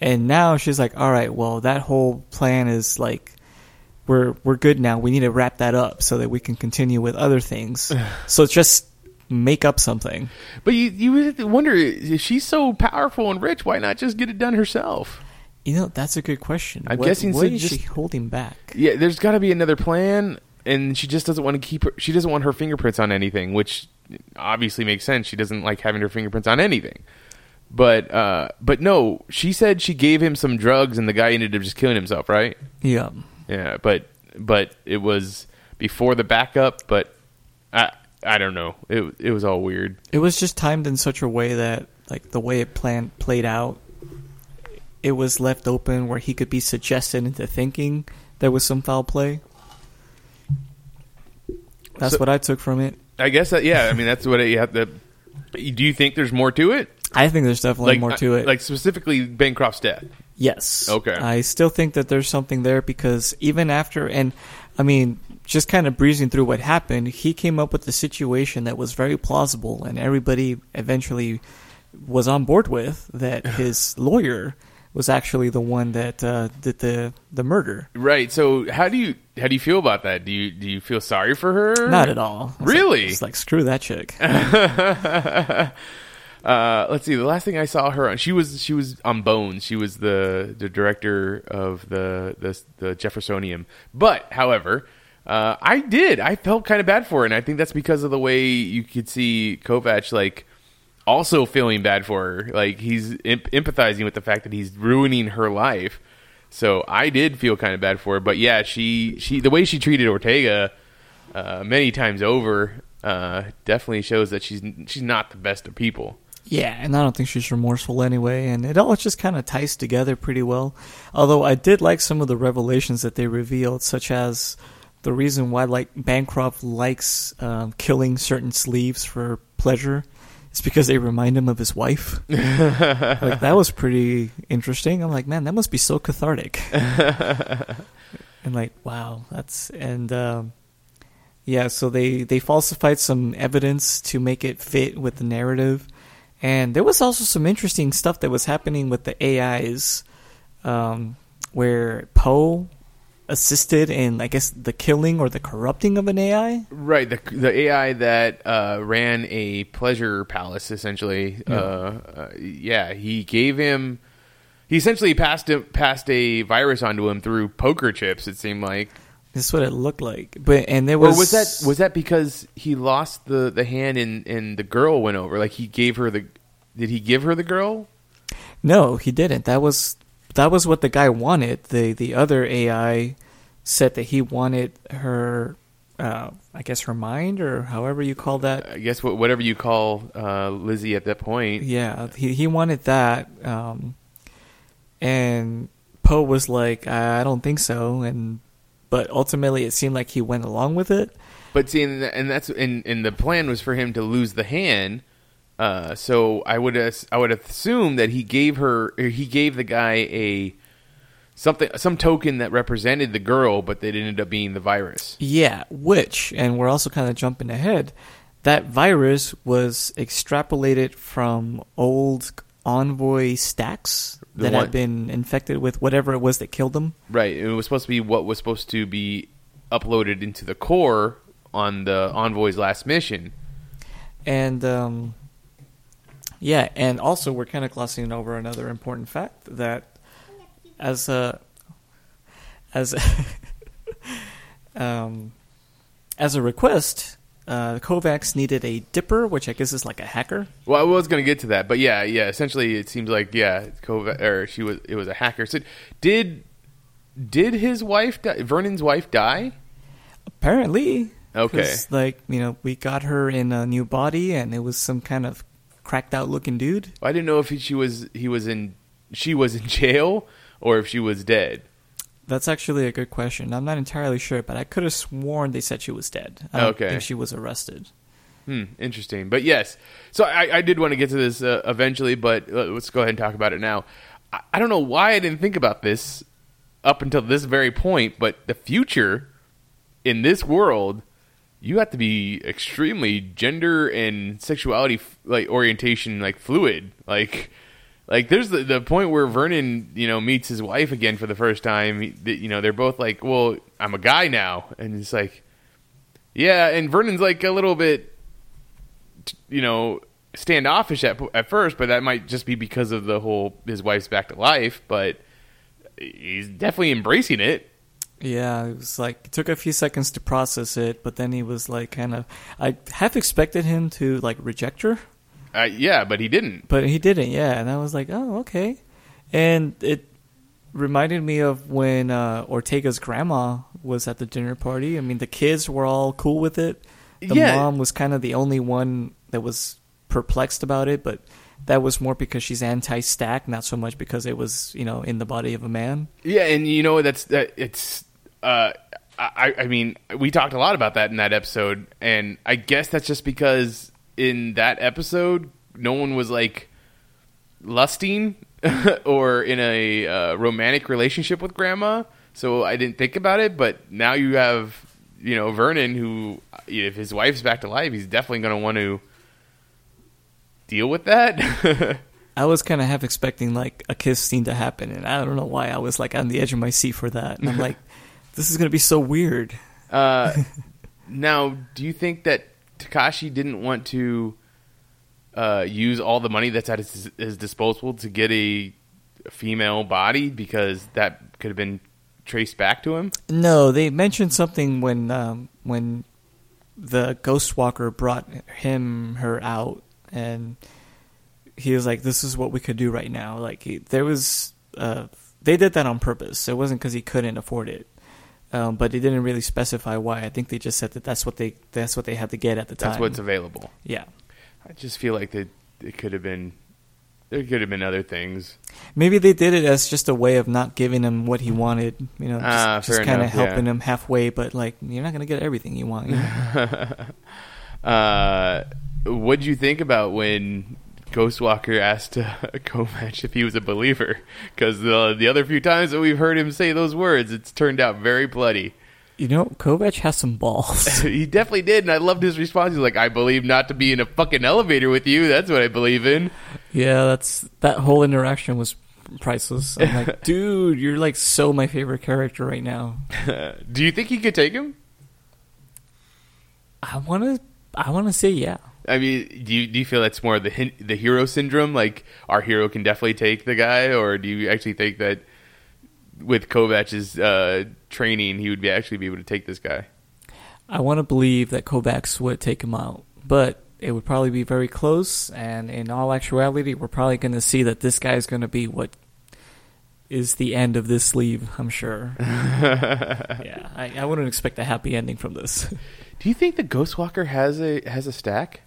and now she's like, "All right, well, that whole plan is like." We're we're good now. We need to wrap that up so that we can continue with other things. so just make up something. But you you wonder if she's so powerful and rich, why not just get it done herself? You know, that's a good question. I'm what, guessing what so is just- she holding back? Yeah, there's got to be another plan, and she just doesn't want to keep her. She doesn't want her fingerprints on anything, which obviously makes sense. She doesn't like having her fingerprints on anything. But uh, but no, she said she gave him some drugs, and the guy ended up just killing himself, right? Yeah. Yeah, but but it was before the backup. But I I don't know. It it was all weird. It was just timed in such a way that like the way it planned played out, it was left open where he could be suggested into thinking there was some foul play. That's So- what I took from it. I guess that yeah. I mean, that's what you have to. Do you think there's more to it? I think there's definitely Like more to it. Like specifically Bancroft's death. Yes. Okay. I still think that there's something there because even after, and I mean, just kind of breezing through what happened, he came up with a situation that was very plausible, and everybody eventually was on board with that his lawyer was actually the one that uh, did the the murder. Right. So how do you how do you feel about that? Do you do you feel sorry for her? Not at all. I was Really? Like, it's like screw that chick. uh, let's see. The last thing I saw her on, she was she was on Bones. She was the the director of the the, the Jeffersonian. But however, uh, I did. I felt kind of bad for her, and I think that's because of the way you could see Kovac like also feeling bad for her. Like he's em- empathizing with the fact that he's ruining her life. So I did feel kind of bad for her. But yeah, she she the way she treated Ortega uh, many times over uh, definitely shows that she's she's not the best of people. Yeah, and I don't think she's remorseful anyway, and it all just kind of ties together pretty well. Although I did like some of the revelations that they revealed, such as the reason why like Bancroft likes um, killing certain sleeves for pleasure is because they remind him of his wife. like that was pretty interesting. I'm like, man, that must be so cathartic. and like, wow, that's and. Um, yeah, so they, they falsified some evidence to make it fit with the narrative. And there was also some interesting stuff that was happening with the AIs, um, where Poe assisted in, I guess, the killing or the corrupting of an AI. Right, the the AI that uh, ran a pleasure palace essentially. Yeah. Uh, uh, yeah, he gave him. He essentially passed him, passed a virus onto him through poker chips. It seemed like, This is what it looked like. But and there or was was that was that because he lost the, the hand and and the girl went over? Like he gave her the. Did he give her the girl? No, he didn't. That was that was what the guy wanted. The the other AI said that he wanted her uh, I guess her mind or however you call that. I guess whatever you call uh, Lizzie at that point. Yeah, he he wanted that, um, and Poe was like, I don't think so, and but ultimately it seemed like he went along with it. But see, and, and that's and, and the plan was for him to lose the hand. Uh, so I would I would assume that he gave her or he gave the guy a something some token that represented the girl, but that ended up being the virus. Yeah, which, and we're also kind of jumping ahead. That virus was extrapolated from old Envoy stacks The that one- had been infected with whatever it was that killed them. Right. It was supposed to be what was supposed to be uploaded into the core on the envoy's last mission. And um, yeah, and also we're kind of glossing over another important fact that as a as a, um, as a request, uh, Kovacs needed a dipper, which I guess is like a hacker. Well, I was going to get to that, but yeah, yeah. Essentially, it seems like yeah, Kova, or she was it was a hacker. So did did his wife die, Vernon's wife die? Apparently, Okay. like you know, we got her in a new body, and it was some kind of cracked out looking dude. I didn't know if he, she was he was in she was in jail or if she was dead. That's actually a good question. I'm not entirely sure, but I could have sworn they said she was dead. I don't Okay. think she was arrested. Hmm, interesting. But yes, so I, I did want to get to this uh, eventually, but uh, let's go ahead and talk about it now. I, I don't know why I didn't think about this up until this very point, but the future in this world, you have to be extremely gender and sexuality f- like orientation like fluid, like. Like there's the, the point where Vernon, you know, meets his wife again for the first time. He, you know, they're both like, "Well, I'm a guy now," and it's like, yeah. And Vernon's like a little bit, you know, standoffish at at first, but that might just be because of the whole his wife's back to life. But he's definitely embracing it. Yeah, it was like it took a few seconds to process it, but then he was like kind of. I half expected him to like reject her, Uh, yeah, but he didn't. but he didn't. Yeah, and I was like, oh okay, and it reminded me of when uh, Ortega's grandma was at the dinner party. I mean, the kids were all cool with it. The Yeah. mom was kind of the only one that was perplexed about it, but that was more because she's anti-stack, not so much because it was you know in the body of a man. Yeah, and you know that's that it's. Uh, I I mean, we talked a lot about that in that episode, and I guess that's just because in that episode, no one was like lusting or in a uh, romantic relationship with grandma, so I didn't think about it. But now you have, you know, Vernon, who if his wife's back to life, he's definitely going to want to deal with that. I was kind of half expecting like a kiss scene to happen, and I don't know why I was like on the edge of my seat for that. And I'm like, this is gonna be so weird. Uh, now, do you think that Takeshi didn't want to uh, use all the money that's at his, his disposal to get a female body because that could have been traced back to him? No, they mentioned something when um, when the Ghost Walker brought him her out, and he was like, "This is what we could do right now." Like he, there was, uh, they did that on purpose. It wasn't because he couldn't afford it, um, but they didn't really specify why. I think they just said that that's what they that's what they had to get at the time. That's what's available. yeah. I just feel like that it could have been there could have been other things. Maybe they did it as just a way of not giving him what he wanted, you know, just, Ah, just kind of enough, yeah. helping him halfway. But like, you're not gonna get everything you want. You know? Uh, what'd you think about when Ghostwalker asked uh, if he was a believer? Because the the other few times that we've heard him say those words, it's turned out very bloody. you know, Kovac has some balls. he definitely did, and I loved his response. He's like, "I believe not to be in a fucking elevator with you. That's what I believe in." yeah, that's that whole interaction was priceless. I'm like, dude, you're like so my favorite character right now. Do you think he could take him? I want to, I want to say yeah. I mean, do you do you feel that's more the the hero syndrome? Like our hero can definitely take the guy, or do you actually think that with Kovac's uh, training, he would be actually be able to take this guy? I want to believe that Kovacs would take him out, but it would probably be very close. And in all actuality, we're probably going to see that this guy is going to be what is the end of this sleeve. I'm sure. yeah, I, I wouldn't expect a happy ending from this. Do you think the Ghostwalker has a has a stack?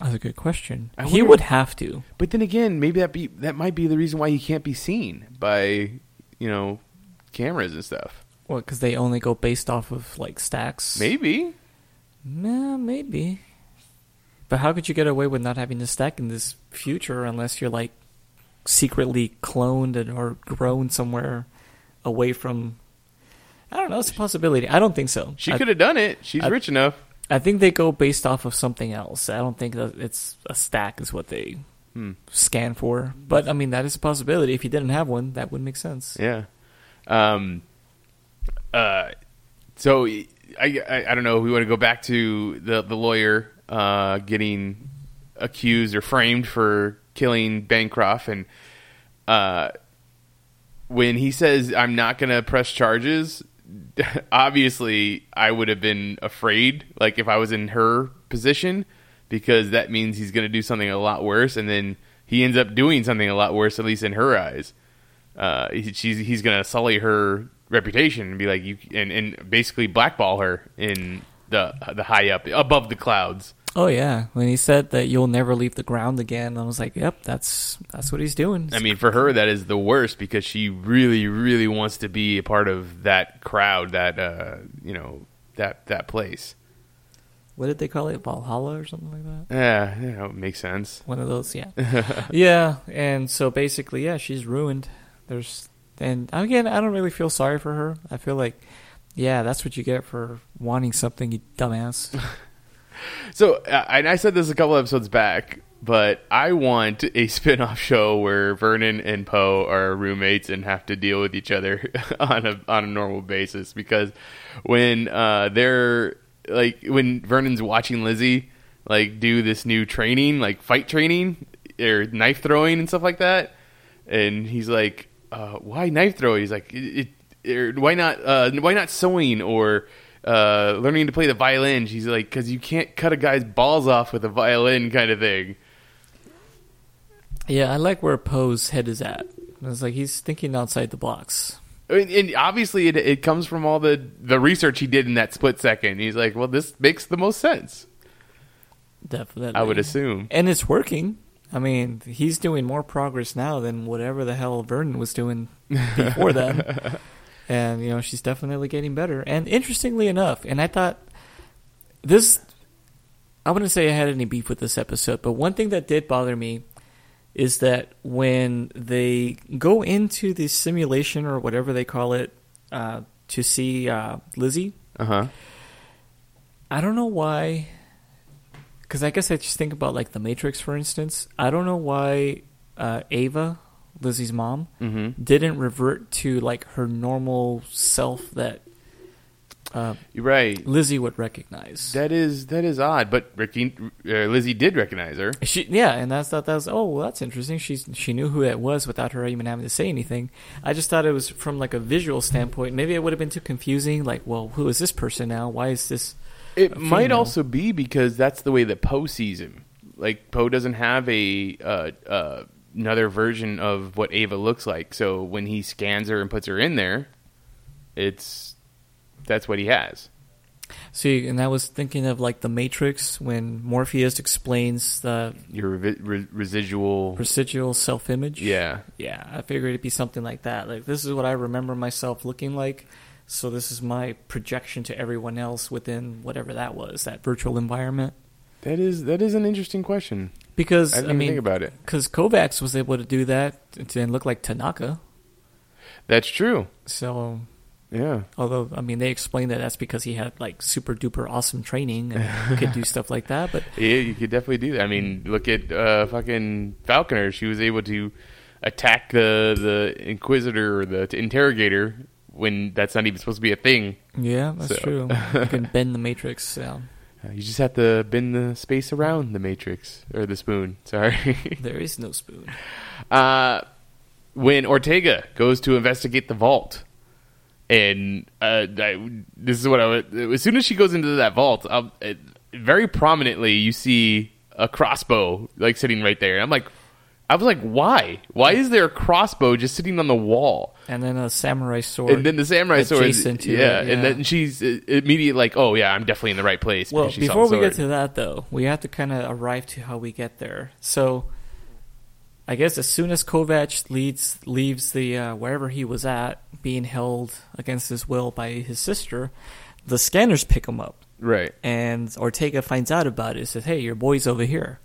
That's a good question. I he wonder- would have to. But then again, maybe that be that might be the reason why he can't be seen by you know cameras and stuff. Well, because they only go based off of like stacks. Maybe. Nah, maybe. But how could you get away with not having to stack in this future unless you're like secretly cloned and or grown somewhere away from? I don't know. It's a possibility. I don't think so. She I, could have done it. She's I- rich enough. I think they go based off of something else. I don't think that it's a stack is what they Hmm. scan for. But I mean, that is a possibility. If you didn't have one, that would make sense. Yeah. Um. Uh. So I, I I don't know. We want to go back to the the lawyer uh getting accused or framed for killing Bancroft and uh when he says I'm not going to press charges obviously I would have been afraid like if I was in her position because that means he's going to do something a lot worse and then he ends up doing something a lot worse at least in her eyes uh, she's he's gonna sully her reputation and be like you and, and basically blackball her in the the high up above the clouds. Oh yeah, when he said that you'll never leave the ground again, I was like, "Yep, that's that's what he's doing." I mean, for her that is the worst because she really really wants to be a part of that crowd, that uh, you know that that place. what did they call it, Valhalla or something like that? Yeah, you know, it makes sense. One of those, yeah, yeah. And so basically, yeah, she's ruined. There's and again, I don't really feel sorry for her. I feel like, yeah, that's what you get for wanting something, you dumbass. So, uh, and I said this a couple episodes back, but I want a spin-off show where Vernon and Poe are roommates and have to deal with each other on a on a normal basis because when uh, they're like when Vernon's watching Lizzie like do this new training, like fight training or knife throwing and stuff like that, and he's like, uh, "Why knife throwing?" He's like, "It, it or why not? Uh, why not sewing or?" Uh, learning to play the violin. She's like, because you can't cut a guy's balls off with a violin, kind of thing. yeah, I like where Poe's head is at. It's like he's thinking outside the box. I mean, and obviously, it, it comes from all the the research he did in that split second. He's like, well, this makes the most sense. Definitely. I would assume. And it's working. I mean, he's doing more progress now than whatever the hell Vernon was doing before then. And, you know, she's definitely getting better. And interestingly enough, and I thought this, I wouldn't say I had any beef with this episode, but one thing that did bother me is that when they go into the simulation or whatever they call it uh, to see uh, Lizzie, Uh huh. I don't know why. Because I guess I just think about like the Matrix, for instance. I don't know why uh, Ava, Lizzie's mom, Mm-hmm. didn't revert to like her normal self that uh, right. Lizzie would recognize. That is that is odd, but Ricky, uh, Lizzie did recognize her. She, yeah, and that's that. That's oh, well, that's interesting. She's she knew who it was without her even having to say anything. I just thought it was from like a visual standpoint. Maybe it would have been too confusing. Like, well, who is this person now? Why is this? It might also be because that's the way that Poe sees him. Like Poe doesn't have a uh, uh, another version of what Ava looks like, so when he scans her and puts her in there, it's that's what he has. See, and I was thinking of like the Matrix when Morpheus explains the Your revi- re- residual, residual self-image. yeah, yeah. I figured it'd be something like that. Like this is what I remember myself looking like. So this is my projection to everyone else within whatever that was, that virtual environment. that is that is an interesting question. Because I I, mean, think about it. because Kovacs was able to do that and look like Tanaka. That's true. So, Yeah, although I mean, they explained that that's because he had like super duper awesome training and could do stuff like that. But yeah, you could definitely do that. I mean, look at uh, fucking Falconer. She was able to attack the the Inquisitor or the interrogator when that's not even supposed to be a thing. yeah, that's So- true. You can bend the matrix. Yeah. Uh, you just have to bend the space around the matrix or the spoon. Sorry. There is no spoon. uh, when Ortega goes to investigate the vault, and uh, I, this is what I would, as soon as she goes into that vault, um, it, very prominently you see a crossbow like sitting right there. And I'm like, I was like, why? Why is there a crossbow just sitting on the wall? And then a samurai sword. And then the samurai sword, adjacent to yeah, it, and then she's uh, immediately like, "Oh yeah, I'm definitely in the right place." Well, before we get to that, though, we have to kind of arrive to how we get there. So, I guess as soon as Kovac leads leaves the uh, wherever he was at, being held against his will by his sister, the scanners pick him up, right, and Ortega finds out about it. Says, "Hey, your boy's over here."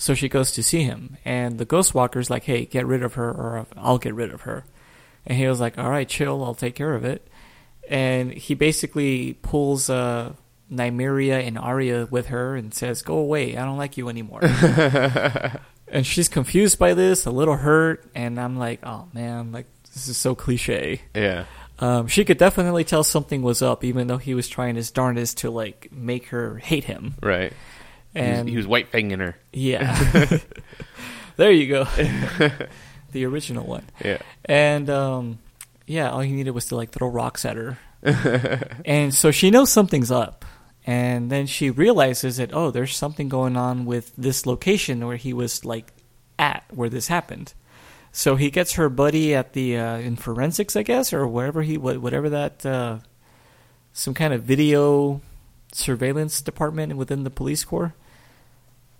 So she goes to see him, and the Ghost Walker's like, "Hey, get rid of her, or I'll get rid of her." And he was like, "All right, chill, I'll take care of it." And he basically pulls uh, Nymeria and Arya with her and says, "Go away, I don't like you anymore." and she's confused by this, a little hurt, and I'm like, "Oh man, like this is so cliche." yeah, Um, she could definitely tell something was up, even though he was trying his darndest to like make her hate him. right. He was- And he was white fanging her. yeah. there you go. the original one. Yeah, And um yeah, all he needed was to like throw rocks at her. and so she knows something's up. And then she realizes that oh, there's something going on with this location where he was like at where this happened. So he gets her buddy at the uh, in forensics, I guess, or wherever he whatever that uh, some kind of video surveillance department within the police corps.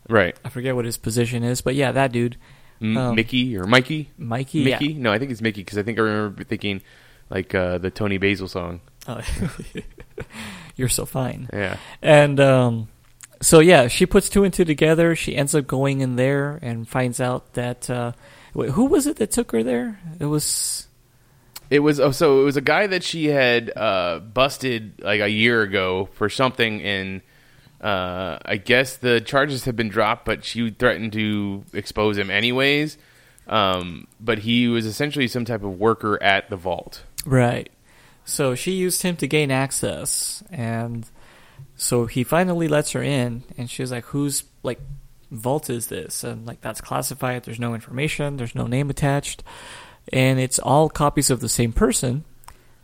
right. I forget what his position is, but yeah, that dude, Um, Mickey or Mikey? Mikey. Mickey? Yeah. No, I think it's Mickey because I think I remember thinking like uh, the Toni Basil song. Oh, you're so fine. Yeah, And um, so yeah, she puts two and two together. She ends up going in there and finds out that uh, wait, who was it that took her there? It was it was. Oh, so it was a guy that she had uh, busted like a year ago for something, and uh, I guess the charges had been dropped, but she threatened to expose him anyways. Um, but he was essentially some type of worker at the vault. right. So she used him to gain access, and so he finally lets her in, and she's like, "Whose like vault is this?" And like, "That's classified. There's no information. There's no name attached." And it's all copies of the same person.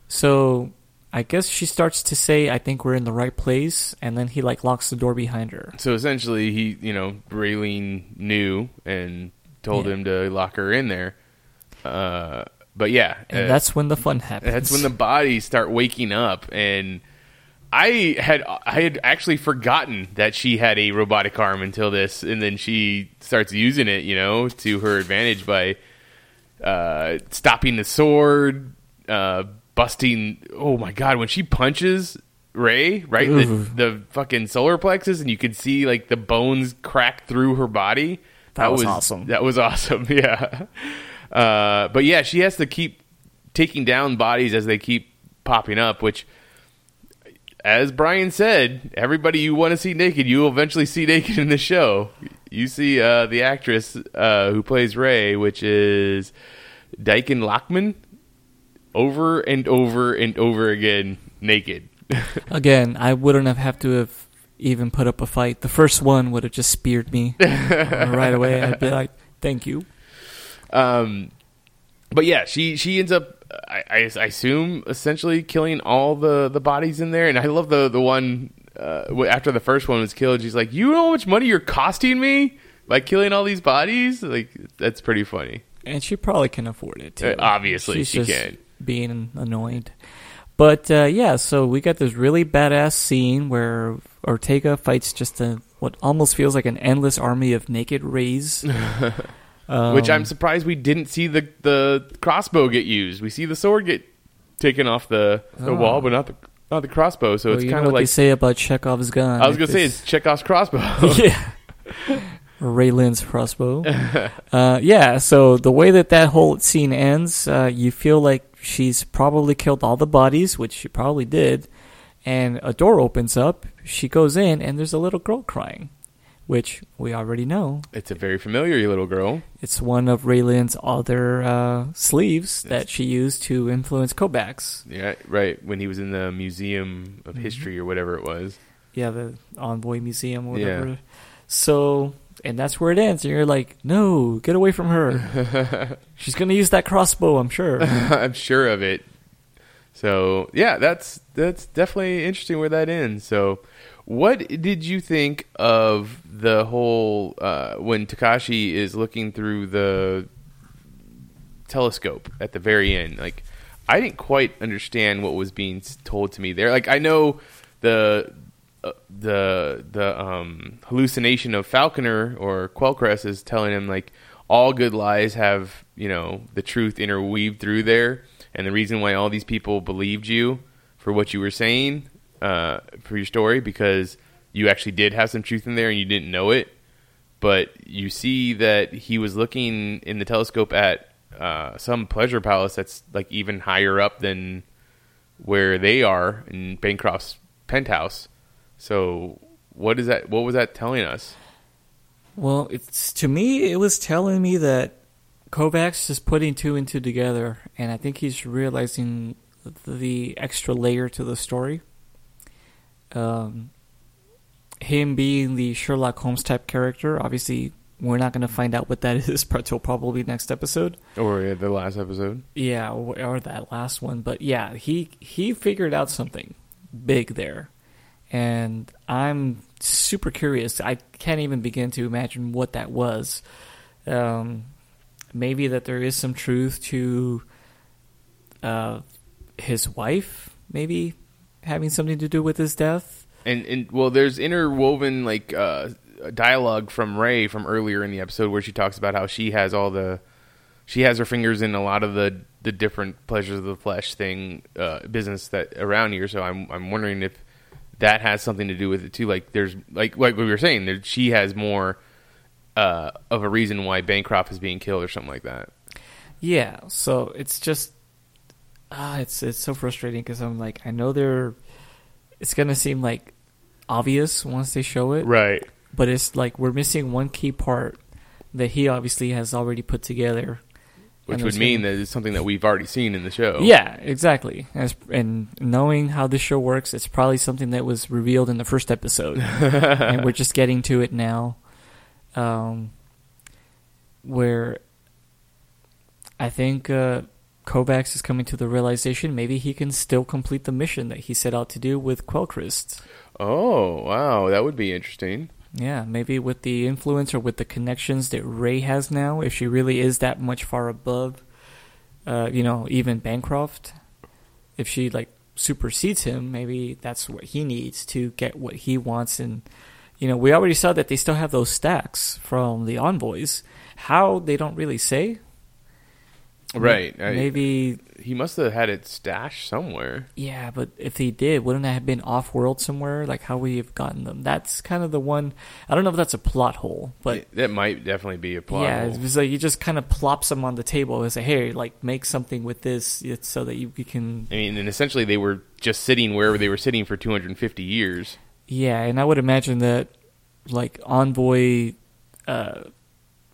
So I guess she starts to say, "I think we're in the right place," and then he like locks the door behind her. So essentially, he, you know, Reileen knew and told Yeah. him to lock her in there. Uh, but yeah, And uh, that's when the fun happens. that's when the bodies start waking up, and I had I had actually forgotten that she had a robotic arm until this, and then she starts using it, you know, to her advantage by uh, stopping the sword, uh, busting. Oh my god, when she punches Ray right the, the fucking solar plexus, and you could see like the bones crack through her body. That was awesome. That was awesome. Yeah. Uh, but yeah, she has to keep taking down bodies as they keep popping up, which, as Brian said, everybody you want to see naked, you will eventually see naked in the show. You see uh, the actress uh, who plays Ray, which is Dichen Lachman, over and over and over again naked. Again, I wouldn't have have to have even put up a fight. The first one would have just speared me right away. I'd be like, "Thank you." Um, but yeah, she she ends up, I, I, I assume, essentially killing all the the bodies in there. And I love the the one uh, after the first one was killed. She's like, "You know how much money you're costing me by killing all these bodies?" Like that's pretty funny. And she probably can afford it too. Uh, obviously, She's she just can. Being annoyed. But uh, yeah, so we got this really badass scene where Ortega fights just a what almost feels like an endless army of naked rays. Um, Which I'm surprised we didn't see the the crossbow get used. We see the sword get taken off the the Oh. wall, but not the not the crossbow. So well, it's kind of like they say about Chekhov's gun. I was gonna say It's- it's Chekhov's crossbow. yeah. Reileen's crossbow. uh, yeah, so the way that that whole scene ends, uh, you feel like she's probably killed all the bodies, which she probably did, and a door opens up. She goes in, and there's a little girl crying, which we already know. it's a very familiar little girl. It's one of Reileen's other uh, sleeves that she used to influence Kovacs. Yeah, right. When he was in the Museum of Mm-hmm. History or whatever it was. Yeah, the Envoy Museum or Yeah. whatever. So, and that's where it ends. And you're like, no, get away from her. She's going to use that crossbow, I'm sure. I'm sure of it. So yeah, that's that's definitely interesting where that ends. So, what did you think of the whole uh, when Takeshi is looking through the telescope at the very end? Like, I didn't quite understand what was being told to me there. Like, I know the uh, the the um, hallucination of Falconer or Quellcrist is telling him like all good lies have you know the truth interweaved through there, and the reason why all these people believed you for what you were saying uh, for your story because you actually did have some truth in there and you didn't know it, but you see that he was looking in the telescope at uh, some pleasure palace that's like even higher up than where they are in Bancroft's penthouse. So what is that? What was that telling us? well, it's to me, it was telling me that Kovacs is putting two and two together, and I think he's realizing the extra layer to the story. Um, him being the Sherlock Holmes type character, obviously, we're not going to find out what that is until probably next episode. Or uh, the last episode? Yeah, or, or that last one. But yeah, he he figured out something big there, and I'm super curious. I can't even begin to imagine what that was. Um, maybe that there is some truth to uh, his wife, maybe having something to do with his death. And and well, there's interwoven like uh, dialogue from Ray from earlier in the episode where she talks about how she has all the she has her fingers in a lot of the the different pleasures of the flesh thing uh, business that around here. So I'm I'm wondering if that has something to do with it too. Like there's like like we were saying, there, she has more uh, of a reason why Bancroft is being killed or something like that. Yeah, so it's just ah, it's it's so frustrating because I'm like, I know they're, it's gonna seem like obvious once they show it, Right. but it's like we're missing one key part that he obviously has already put together. Which would mean gonna- that it's something that we've already seen in the show. Yeah, exactly. As, and knowing how this show works, it's probably something that was revealed in the first episode, and we're just getting to it now. Um, where I think uh, Kovacs is coming to the realization maybe he can still complete the mission that he set out to do with Quellcrist. Oh wow, that would be interesting. Yeah, maybe with the influence or with the connections that Ray has now, if she really is that much far above, uh, you know, even Bancroft, if she like supersedes him. Maybe that's what he needs to get what he wants. And you know, we already saw that they still have those stacks from the envoys. How they don't really say. Right. I- Maybe he must have had it stashed somewhere. Yeah, but if he did, wouldn't that have been off world somewhere? Like how we have gotten them? That's kind of the one. I don't know if that's a plot hole, but that might definitely be a plot. yeah, hole. it's like you just kind of plops them on the table and say, "Hey, like make something with this, it's so that you, you can." I mean, and essentially they were just sitting wherever they were sitting for 250 years. Yeah, and I would imagine that like envoy uh,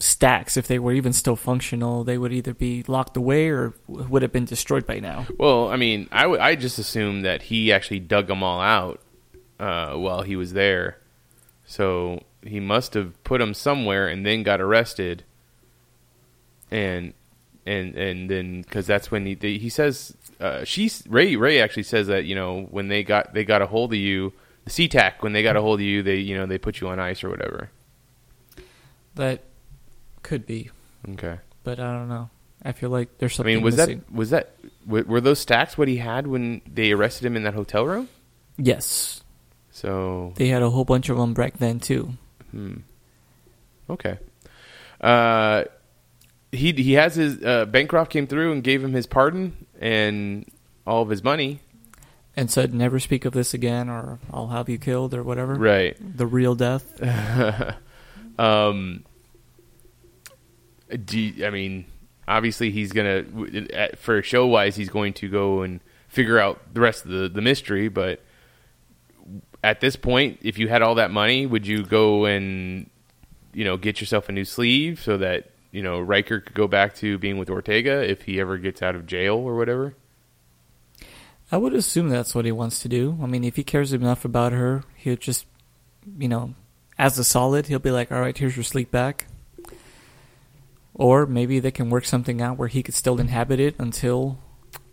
stacks, if they were even still functional, they would either be locked away or would have been destroyed by now. Well, I mean, I, w- I just assumed that he actually dug them all out uh, while he was there. So he must have put them somewhere and then got arrested. And and and then because that's when he he says uh, she Ray Ray actually says that you know when they got they got a hold of you the SeaTac when they got a hold of you they you know they put you on ice or whatever. That could be, Okay. but I don't know. I feel like there's something. I mean, was missing. that was that were those stacks what he had when they arrested him in that hotel room? Yes, So they had a whole bunch of them back then too. Hmm. Okay. Uh, he he has his uh, Bancroft came through and gave him his pardon and all of his money. And said, "Never speak of this again, or I'll have you killed, or whatever." Right. The real death. um. Do you- I mean, obviously he's gonna at- for show wise he's going to go and figure out the rest of the the mystery, but. At this point, if you had all that money, would you go and, you know, get yourself a new sleeve so that you know Ryker could go back to being with Ortega if he ever gets out of jail or whatever? I would assume that's what he wants to do. I mean, if he cares enough about her, he'll just, you know, as a solid, he'll be like, "All right, here's your sleep back." Or maybe they can work something out where he could still inhabit it until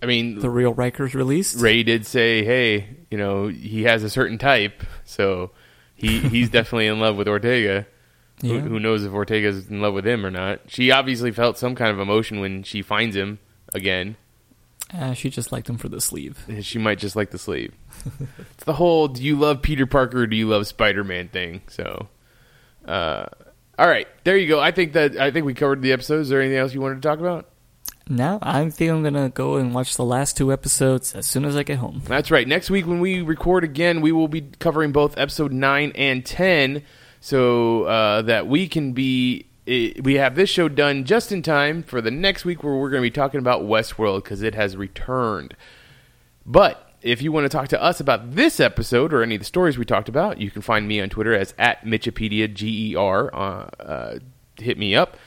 I mean, the real Ryker's released. Ray did say, "Hey, you know, he has a certain type, so he he's definitely in love with Ortega. Who, who knows if Ortega's in love with him or not? She obviously felt some kind of emotion when she finds him again. Uh, she just liked him for the sleeve. She might just like the sleeve. it's the whole "Do you love Peter Parker? or Do you love Spider Man?" thing. So, uh, all right, there you go. I think that I think we covered the episode. Is there anything else you wanted to talk about? Now I think I'm gonna go and watch the last two episodes as soon as I get home. That's right. Next week, when we record again, we will be covering both episode 9 and 10 so uh, that we can be. We have this show done just in time for the next week where we're going to be talking about Westworld because it has returned. But if you want to talk to us about this episode or any of the stories we talked about, you can find me on Twitter as at Mitchipedia, G E R. Uh, uh, hit me up.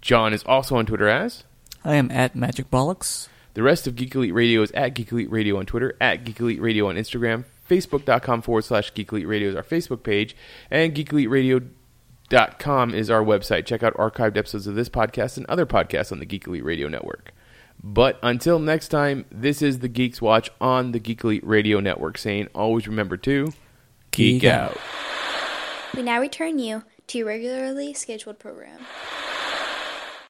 John is also on Twitter as. I am at Magic Bollocks. The rest of Geek Elite Radio is at Geek Elite Radio on Twitter, at Geek Elite Radio on Instagram, Facebook.com forward slash Geek Elite Radio is our Facebook page, and GeekEliteRadio.com is our website. Check out archived episodes of this podcast and other podcasts on the Geek Elite Radio Network. But until next time, this is the Geeks Watch on the Geek Elite Radio Network saying always remember to Geek out. We now return you to your regularly scheduled program.